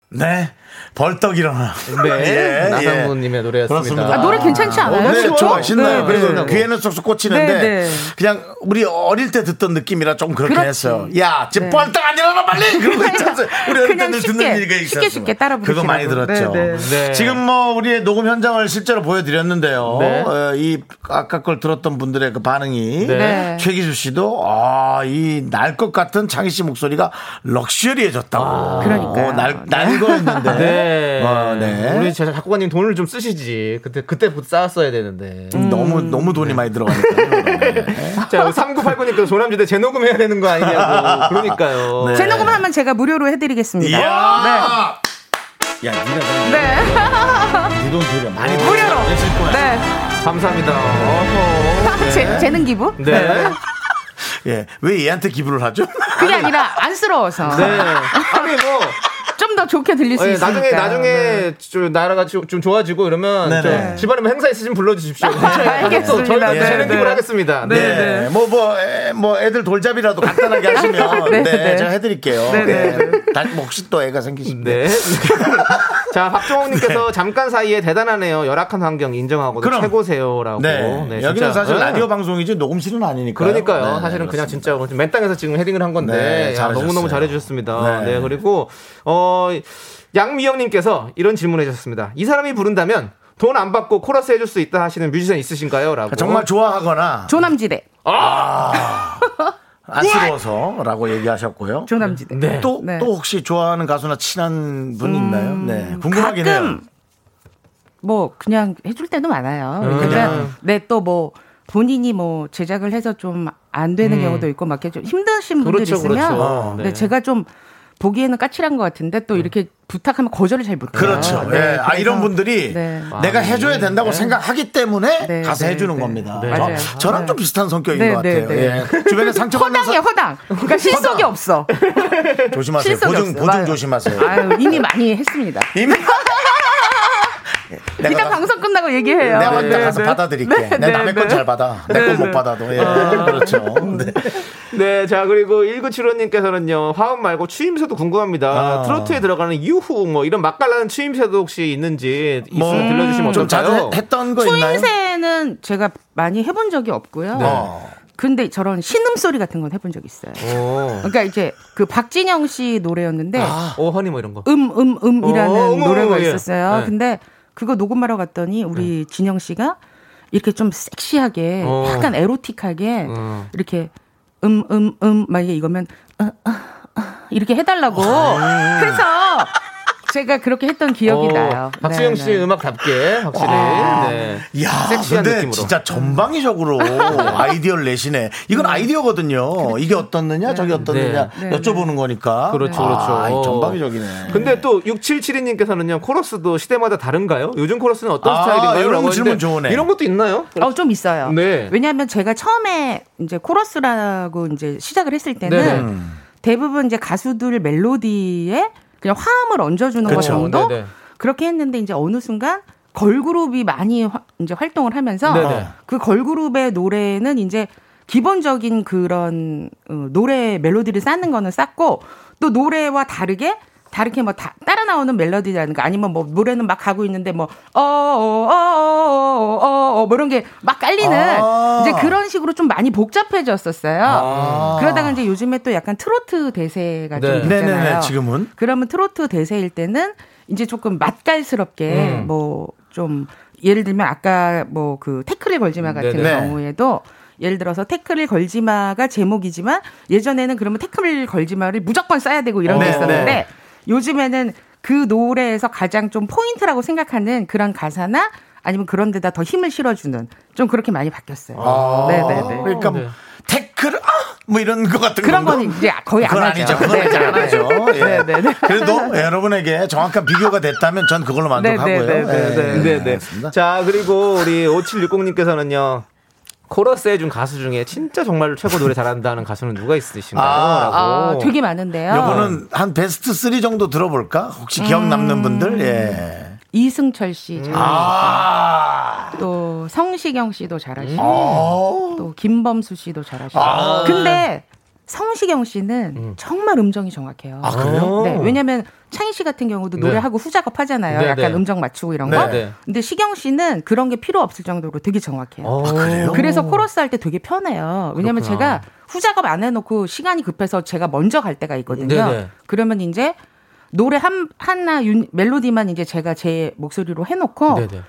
네. 벌떡 일어나. 네, [laughs] 예, 나상도님의 노래였습니다. 그렇습니다. 아, 노래 괜찮지 않아요? 네, 좋아? 신나요. 네, 그래서 네. 귀에는 쏙쏙 꽂히는데 네, 네. 그냥 우리 어릴 때 듣던 느낌이라 좀 그렇게 그렇지. 했어요. 야, 지금 네. 벌떡 안 일어나 빨리. 그런 거 있잖아요. 우리 어릴 쉽게, 듣는 얘기가 쉽게 있었어요. 쉽게 따라 그거 많이. 들었죠. 네. 지금 뭐 우리의 녹음 현장을 실제로 보여드렸는데요. 네. 어, 이 아까 걸 들었던 분들의 그 반응이. 최기수 씨도 아, 이 날 것 같은 창희 씨 목소리가 럭셔리해졌다고. 그러니까요. 어, 날 날거했는데. [laughs] 네. 어, 네. 우리 제 작곡가님 돈을 좀 쓰시지. 그때 그때부터 쌓았어야 되는데. 음, 너무 너무 돈이 많이 들어가니까. [laughs] 네. 자, 3989님께서 조남지대 재녹음 해야 되는 거 아니냐고. 그러니까요. 네. 재녹음하면 제가 무료로 해드리겠습니다. 이야. 네. 야, 그럼 네. 네돈 들여 많이 무료로. 했을 거야. 네. 감사합니다. 어허. 재, 재능 기부? 네. 예, 왜 얘한테 기부를 하죠? 그게 아니라 안쓰러워서 네. 아니 뭐좀 더 좋게 들릴 수 예, 있으니까. 나중에 나중에 네. 좀 나라가 좀, 좀 좋아지고 이러면 네네. 좀 집안에 뭐 행사 있으시면 불러주십시오. [laughs] 알겠습니다. 저희 네, 재능 네. 기부를 하겠습니다. 네. 네, 뭐, 뭐, 애, 뭐, 애들 돌잡이라도 간단하게 하시면, [laughs] 네, 네, 네. 제가 해드릴게요. 네, 네. 네. 다- 뭐 혹시 또 애가 생기시면. 네. [laughs] 자, 박종욱님께서 잠깐 사이에 대단하네요. 열악한 환경 인정하고. 최고세요라고. 네. 네, 여기는 진짜. 사실 네. 라디오 방송이지 녹음실은 아니니까. 그러니까요. 사실은 그냥 진짜 맨 땅에서 지금 헤딩을 한 건데 네, 야, 잘하셨어요. 너무 너무 잘해주셨습니다. 네. 네. 그리고 어 양미영님께서 이런 질문을 해주셨습니다. 이 사람이 부른다면 돈 안 받고 코러스 해줄 수 있다 하시는 뮤지션 있으신가요? 라고. 정말 좋아하거나 조남지대. 안쓰러워서라고 얘기하셨고요. 조남지대. 네. 또, 네. 또 혹시 좋아하는 가수나 친한 분 있나요? 네. 궁금하긴 가끔 해요. 뭐 그냥 해줄 때도 많아요. 음. 그러니까 네또 뭐 본인이 뭐 제작을 해서 좀 안 되는 음. 경우도 있고 막 이렇게 좀 힘드신 분들 그렇죠, 있으면 그렇죠. 어. 네. 네. 제가 좀 보기에는 까칠한 것 같은데 또 이렇게 부탁하면 거절을 잘 못해요. 그렇죠. 네, 예. 아, 이런 분들이 네. 내가 아, 해줘야 네. 된다고 생각하기 때문에 네, 가서 네, 해주는 네. 겁니다. 네. 저-. 저랑 네. 좀 비슷한 성격인 네, 것 네, 같아요. 네. 예. 주변에 [laughs] 상처받는 허당이에요, 허당. 그러니까 [laughs] 실속이 없어. 사- 조심하세요. 실속이 보증, 없어요. 보증 맞아요. 조심하세요. 아유, 이미 많이 했습니다. 이미 [laughs] 가- 방송 끝나고 얘기해요. 내가 먼저 네, 가서 네. 받아드릴게. 네, 내 네, 남의 네. 건잘 받아. 내 건 못 받아도. 예. 그렇죠. 네. 네, 자, 그리고 1975님께서는요, 화음 말고 추임새도 궁금합니다. 아. 트로트에 들어가는 유후, 뭐, 이런 맛깔나는 추임새도 혹시 있는지, 뭐, 있으면 들려주시면 좀 어떨까요? 해- 했던 거 있나요? 추임새는 제가 많이 해본 적이 없고요. 어. 근데 저런 신음 소리 같은 건 해본 적 있어요. 오. 그러니까 이제 그 박진영 씨 노래였는데 오, 허니 뭐 이런 거. 음, 음, 음이라는 어, 음, 노래가 음, 예. 있었어요. 네. 근데 그거 녹음하러 갔더니 우리 진영 씨가 이렇게 좀 섹시하게 어. 약간 에로틱하게 어. 이렇게 음, 음, 음, 막 이게 이거면 어, 어, 어, 이렇게 해달라고 해서 제가 그렇게 했던 기억이 어, 나요. 박수영 네, 씨 네. 음악답게, 확실히. 와. 네. 야, 근데 느낌으로. 진짜 전방위적으로 아이디어를 내시네. 이건 아이디어거든요. 이게 어떻느냐, 저게 어떻느냐 네. 여쭤보는 거니까. 그렇죠, 아, 그렇죠. 이 전방위적이네. 근데 또 6772님께서는요, 코러스도 시대마다 다른가요? 요즘 코러스는 어떤 아, 스타일인가요? 이런 질문 좋으네. 이런 것도 있나요? 어, 좀 있어요. 네. 왜냐하면 제가 처음에 이제 코러스라고 이제 시작을 했을 때는 네네. 대부분 이제 가수들 멜로디에 그냥 화음을 얹어주는 것 그쵸. 정도 네네. 그렇게 했는데 이제 어느 순간 걸그룹이 많이 화- 이제 활동을 하면서 네네. 그 걸그룹의 노래는 이제 기본적인 그런 어, 노래 멜로디를 쌓는 거는 쌓고 또 노래와 다르게 다르게 뭐 다, 따라 나오는 멜로디라든가 아니면 뭐 노래는 막 가고 있는데 뭐어어어어어 뭐 이런 게 막 깔리는 아. 이제 그런 식으로 좀 많이 복잡해졌었어요. 아. 그러다가 이제 요즘에 또 약간 트로트 대세가 좀 네. 있잖아요. 네네네, 지금은. 그러면 트로트 대세일 때는 이제 조금 맛깔스럽게 음. 뭐좀 예를 들면 아까 뭐 그 태클을 걸지 마 같은 네네. 경우에도 예를 들어서 태클을 걸지마가 제목이지만 예전에는 그러면 태클을 걸지마를 무조건 써야 되고 이런 게 네, 있었는데 네. 요즘에는 그 노래에서 가장 좀 포인트라고 생각하는 그런 가사나 아니면 그런 데다 더 힘을 실어주는 좀 그렇게 많이 바뀌었어요. 아, 네네네. 그러니까 뭐 태클 아! 뭐 이런 것 같은 그런 건가? 건 이제 거의 안 그건 하죠. 아니죠. 그건 이제 안 네, 하죠. 예. 네, 네, 네. 그래도 여러분에게 정확한 비교가 됐다면 전 그걸로 만족하고요. 네, 네, 네, 예, 네, 네, 네. 자, 그리고 우리 5760님께서는요. 코러스 해준 가수 중에 진짜 정말 최고 노래 잘한다는 가수는 누가 있으신가요? 아, 라고. 아, 되게 많은데요. 요거는 한 베스트 3 정도 들어볼까? 혹시 기억 음. 남는 분들? 예. 이승철 씨 잘하시고 아. 또 성시경 씨도 잘하시고 어. 또 김범수 씨도 잘하시고 아. 근데 성시경 씨는 정말 음정이 정확해요. 아, 그래요? 네, 왜냐면 창희 씨 같은 경우도 네. 노래하고 후작업 하잖아요. 네, 약간 네. 음정 맞추고 이런 네, 거. 네. 근데 시경 씨는 그런 게 필요 없을 정도로 되게 정확해요. 아, 그래요? 그래서 코러스 할 때 되게 편해요. 왜냐면 그렇구나. 제가 후 작업 안 해놓고 시간이 급해서 제가 먼저 갈 때가 있거든요. 네네. 그러면 이제 노래 한 하나 윤- 멜로디만 이제 제가 제 목소리로 해놓고 네네.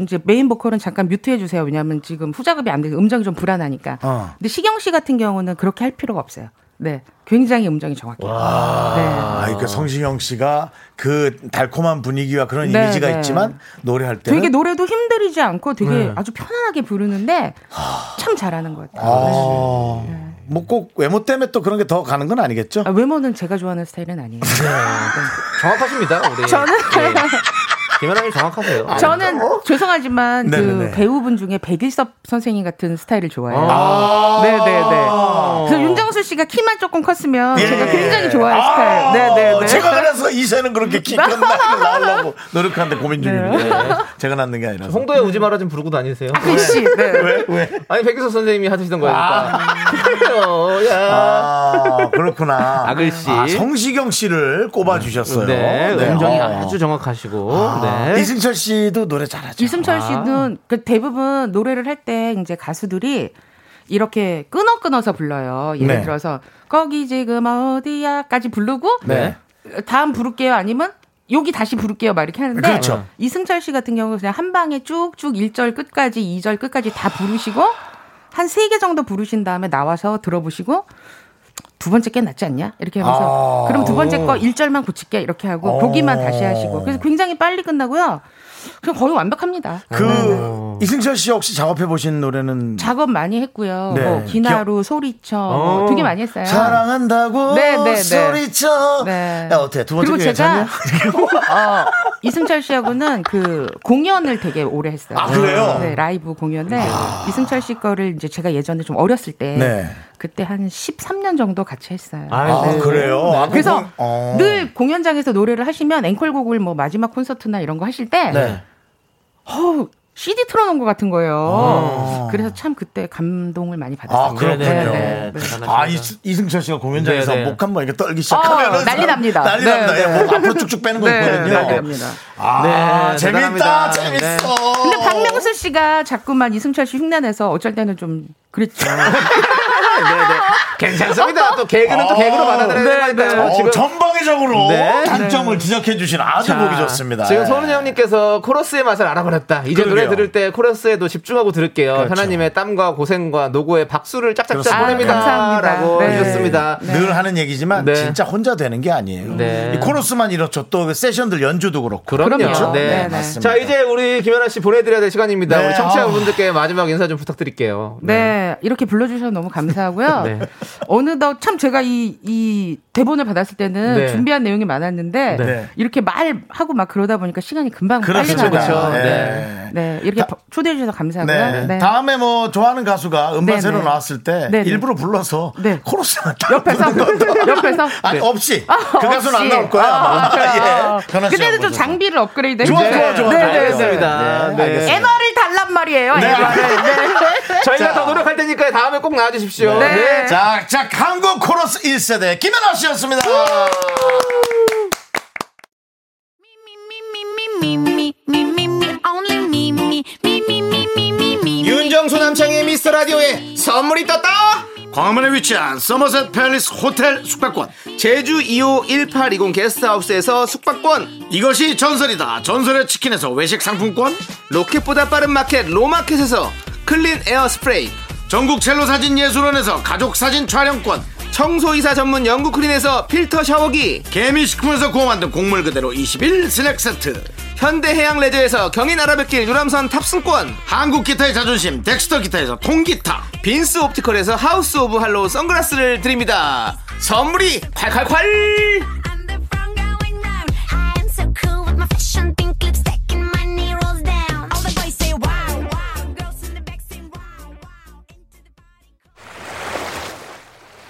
이제 메인 보컬은 잠깐 mute해 주세요. 왜냐하면 지금 후작업이 안 돼서 음정이 좀 불안하니까. 어. 근데 시경 씨 같은 경우는 그렇게 할 필요가 없어요. 네, 굉장히 음정이 정확해요. 네. 아, 그러니까 성시경 씨가 그 달콤한 분위기와 그런 네, 이미지가 네. 있지만 노래할 때는 되게 노래도 힘들이지 않고 되게 네. 아주 편안하게 부르는데 참 잘하는 것 같아요. 아, 뭐꼭 외모 때문에 또 그런 게 더 가는 건 아니겠죠? 아, 외모는 제가 좋아하는 스타일은 아니에요. 정확하십니다. 우리. 저는 예. [laughs] 김연아님 정확하세요. 저는 죄송하지만 그 네네네. 배우분 중에 백일섭 선생님 같은 스타일을 좋아해요. 아. 네네네. 그래서 윤정수 씨가 키만 조금 컸으면 예. 제가 굉장히 좋아하는 아, 스타일. 네네네. 제가 그래서 이세는 그렇게 키큰 나이를 낳으려고 노력하는데 고민 중입니다. 제가 낳는 게 아니라. 홍도에 오지 마라 좀 부르고 다니세요. 그렇지. 네. 왜? 왜? 아니 백기석 선생님이 하시던 거니까. 그래요. 야. 아, 그렇구나. 아글씨. 아, 성시경 씨를 꼽아주셨어요. 네, 음정이 어. 아주 정확하시고. 네. 이승철 씨도 노래 잘하죠. 이승철 씨는 그 대부분 노래를 할 때 이제 가수들이 이렇게 끊어 끊어서 불러요. 예를 네. 들어서 거기 지금 어디야까지 부르고 네. 다음 부를게요 아니면 여기 다시 부를게요 막 이렇게 하는데 그렇죠. 이승철 씨 같은 경우는 그냥 한 방에 쭉쭉 1절 끝까지 2절 끝까지 다 부르시고 한세개 정도 부르신 다음에 나와서 들어보시고 두 번째 게 낫지 않냐? 이렇게 하면서 아. 그럼 두 번째 거 1절만 고칠게 이렇게 하고 어. 보기만 다시 하시고 그래서 굉장히 빨리 끝나고요. 그냥 거의 완벽합니다. 그 이승철 씨 혹시 작업해 보신 노래는 작업 많이 했고요. 네. 뭐 기나루, 소리쳐 뭐 어. 되게 많이 했어요. 사랑한다고 네, 네, 네. 소리쳐. 네. 야 어때 두 번째 그리고 게 제가? [laughs] 어, 이승철 씨하고는 그 공연을 되게 오래 했어요. 아, 그래요? 네, 라이브 공연을 이승철 씨 거를 이제 제가 예전에 좀 어렸을 때 네. 그때 한 13년 정도 같이 했어요. 아 네. 그래요. 아, 그래서 그건- 어. 늘 공연장에서 노래를 하시면 앵콜곡을 뭐 마지막 콘서트나 이런 거 하실 때 네. 어우, CD 틀어놓은 것 같은 거예요. 어. 그래서 참 그때 감동을 많이 아 받았어요. 그렇군요. 네, 네, 네. 아 이, 이승철 씨가 공연장에서 네, 네. 목한 번 이렇게 떨기 시작하면 어, 난리 납니다. [laughs] 난리 네, 납니다. 네. 예, 목 앞으로 쭉쭉 빼는 거 네, 있거든요. 난리 납니다. 아 네, 재밌다, 대단합니다. 재밌어. 근데 박명수 씨가 자꾸만 이승철 씨 흉내내서 어쩔 때는 좀 그랬죠. [laughs] 괜찮습니다. 또 개그는 또 개그로 받아들여야 네, 되니까요. 어, 지금 전방위적으로 네. 단점을 지적해 주신 아주 자, 보기 좋습니다. 지금 예. 손은영님께서 코러스의 맛을 알아버렸다. 이제 그러게요. 노래 들을 때 코러스에도 집중하고 들을게요. 그렇죠. 하나님의 땀과 고생과 노고에 박수를 짝짝짝 그렇습니다. 보냅니다. 아, 감사합니다. 라고 네. 해주셨습니다. 늘 하는 얘기지만 네. 진짜 혼자 되는 게 아니에요. 네. 이 코러스만 이렇죠. 또그 세션들 연주도 그렇고. 그럼요. 그럼요. 네. 네, 네. 맞습니다. 자, 이제 우리 김연아 씨 보내드려야 될 시간입니다. 네. 우리 청취자분들께 마지막 인사 좀 부탁드릴게요. 네, 이렇게 불러주셔서 너무 감사 하고요. [laughs] 네. 어느덧 참 제가 이, 이 대본을 받았을 때는 네. 준비한 내용이 많았는데 네. 이렇게 말하고 막 그러다 보니까 시간이 금방 그렇죠, 빨리 그렇죠. 가요. 네. 네. 네, 이렇게 초대해 주셔서 감사하고요. 네. 네. 다음에 뭐 좋아하는 가수가 음반 네, 새로 네. 나왔을 때. 일부러 불러서 네. 코러스만 딱 옆에서 [laughs] [laughs] 옆에서 아니 없이 아, 그 가수는 안. 나올 거야. 아? 아. 예. 그때는 좀 장비를 업그레이드 좋아, 해주세요. 좋아, 좋아. 네, 네, 네. 네, 네. MR을 달란 말이에요. 네. 네. 저희가 더 노력할 테니까 다음에 꼭 나와주십시오. 네. 자, 자, 한국 코러스 1세대 김연아 씨였습니다. 윤정수 남창의 미스터 라디오에 선물이 떴다! 광화문에 위치한 서머셋 팰리스 호텔 숙박권, 제주 2호 1820 게스트하우스에서 숙박권 이것이 전설이다. 전설의 치킨에서 외식 상품권. 로켓보다 빠른 마켓 로마켓에서 클린 에어 스프레이 전국 첼로 사진 예술원에서 가족 사진 촬영권. 청소이사 전문 영구크린에서 필터 샤워기 개미식품에서 구워 만든 곡물 그대로 21 스낵 세트. 현대해양 레저에서 경인 아라뱃길 유람선 탑승권 한국 기타의 자존심 덱스터 기타에서 통기타. 빈스 옵티컬에서 하우스 오브 할로우 선글라스를 드립니다 선물이 콸콸콸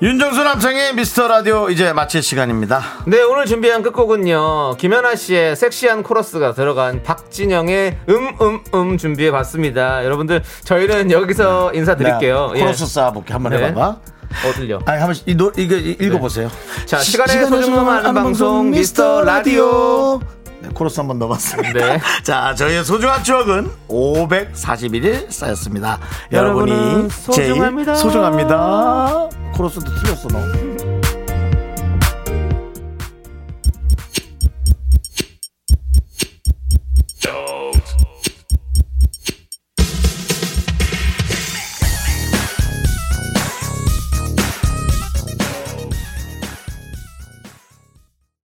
윤정수 남창희의 미스터 라디오 이제 마칠 시간입니다. 네 오늘 준비한 끝곡은요 김현아 씨의 섹시한 코러스가 들어간 박진영의 음음음 준비해 봤습니다 여러분들 저희는 여기서 인사드릴게요 네, 코러스 쌓아볼게 한번 네. 해봐봐. 어 들려 아니 한번 이 노, 이거 이- 읽어보세요. 자 시간의 소중함 아는 방송 미스터 라디오 네, 코러스 한번 넣어봤습니다. 네. [laughs] 자, 저희의 소중한 추억은 541일 쌓였습니다. 여러분이 제일 소중합니다. 소중합니다. 코러스도 틀렸어, 너.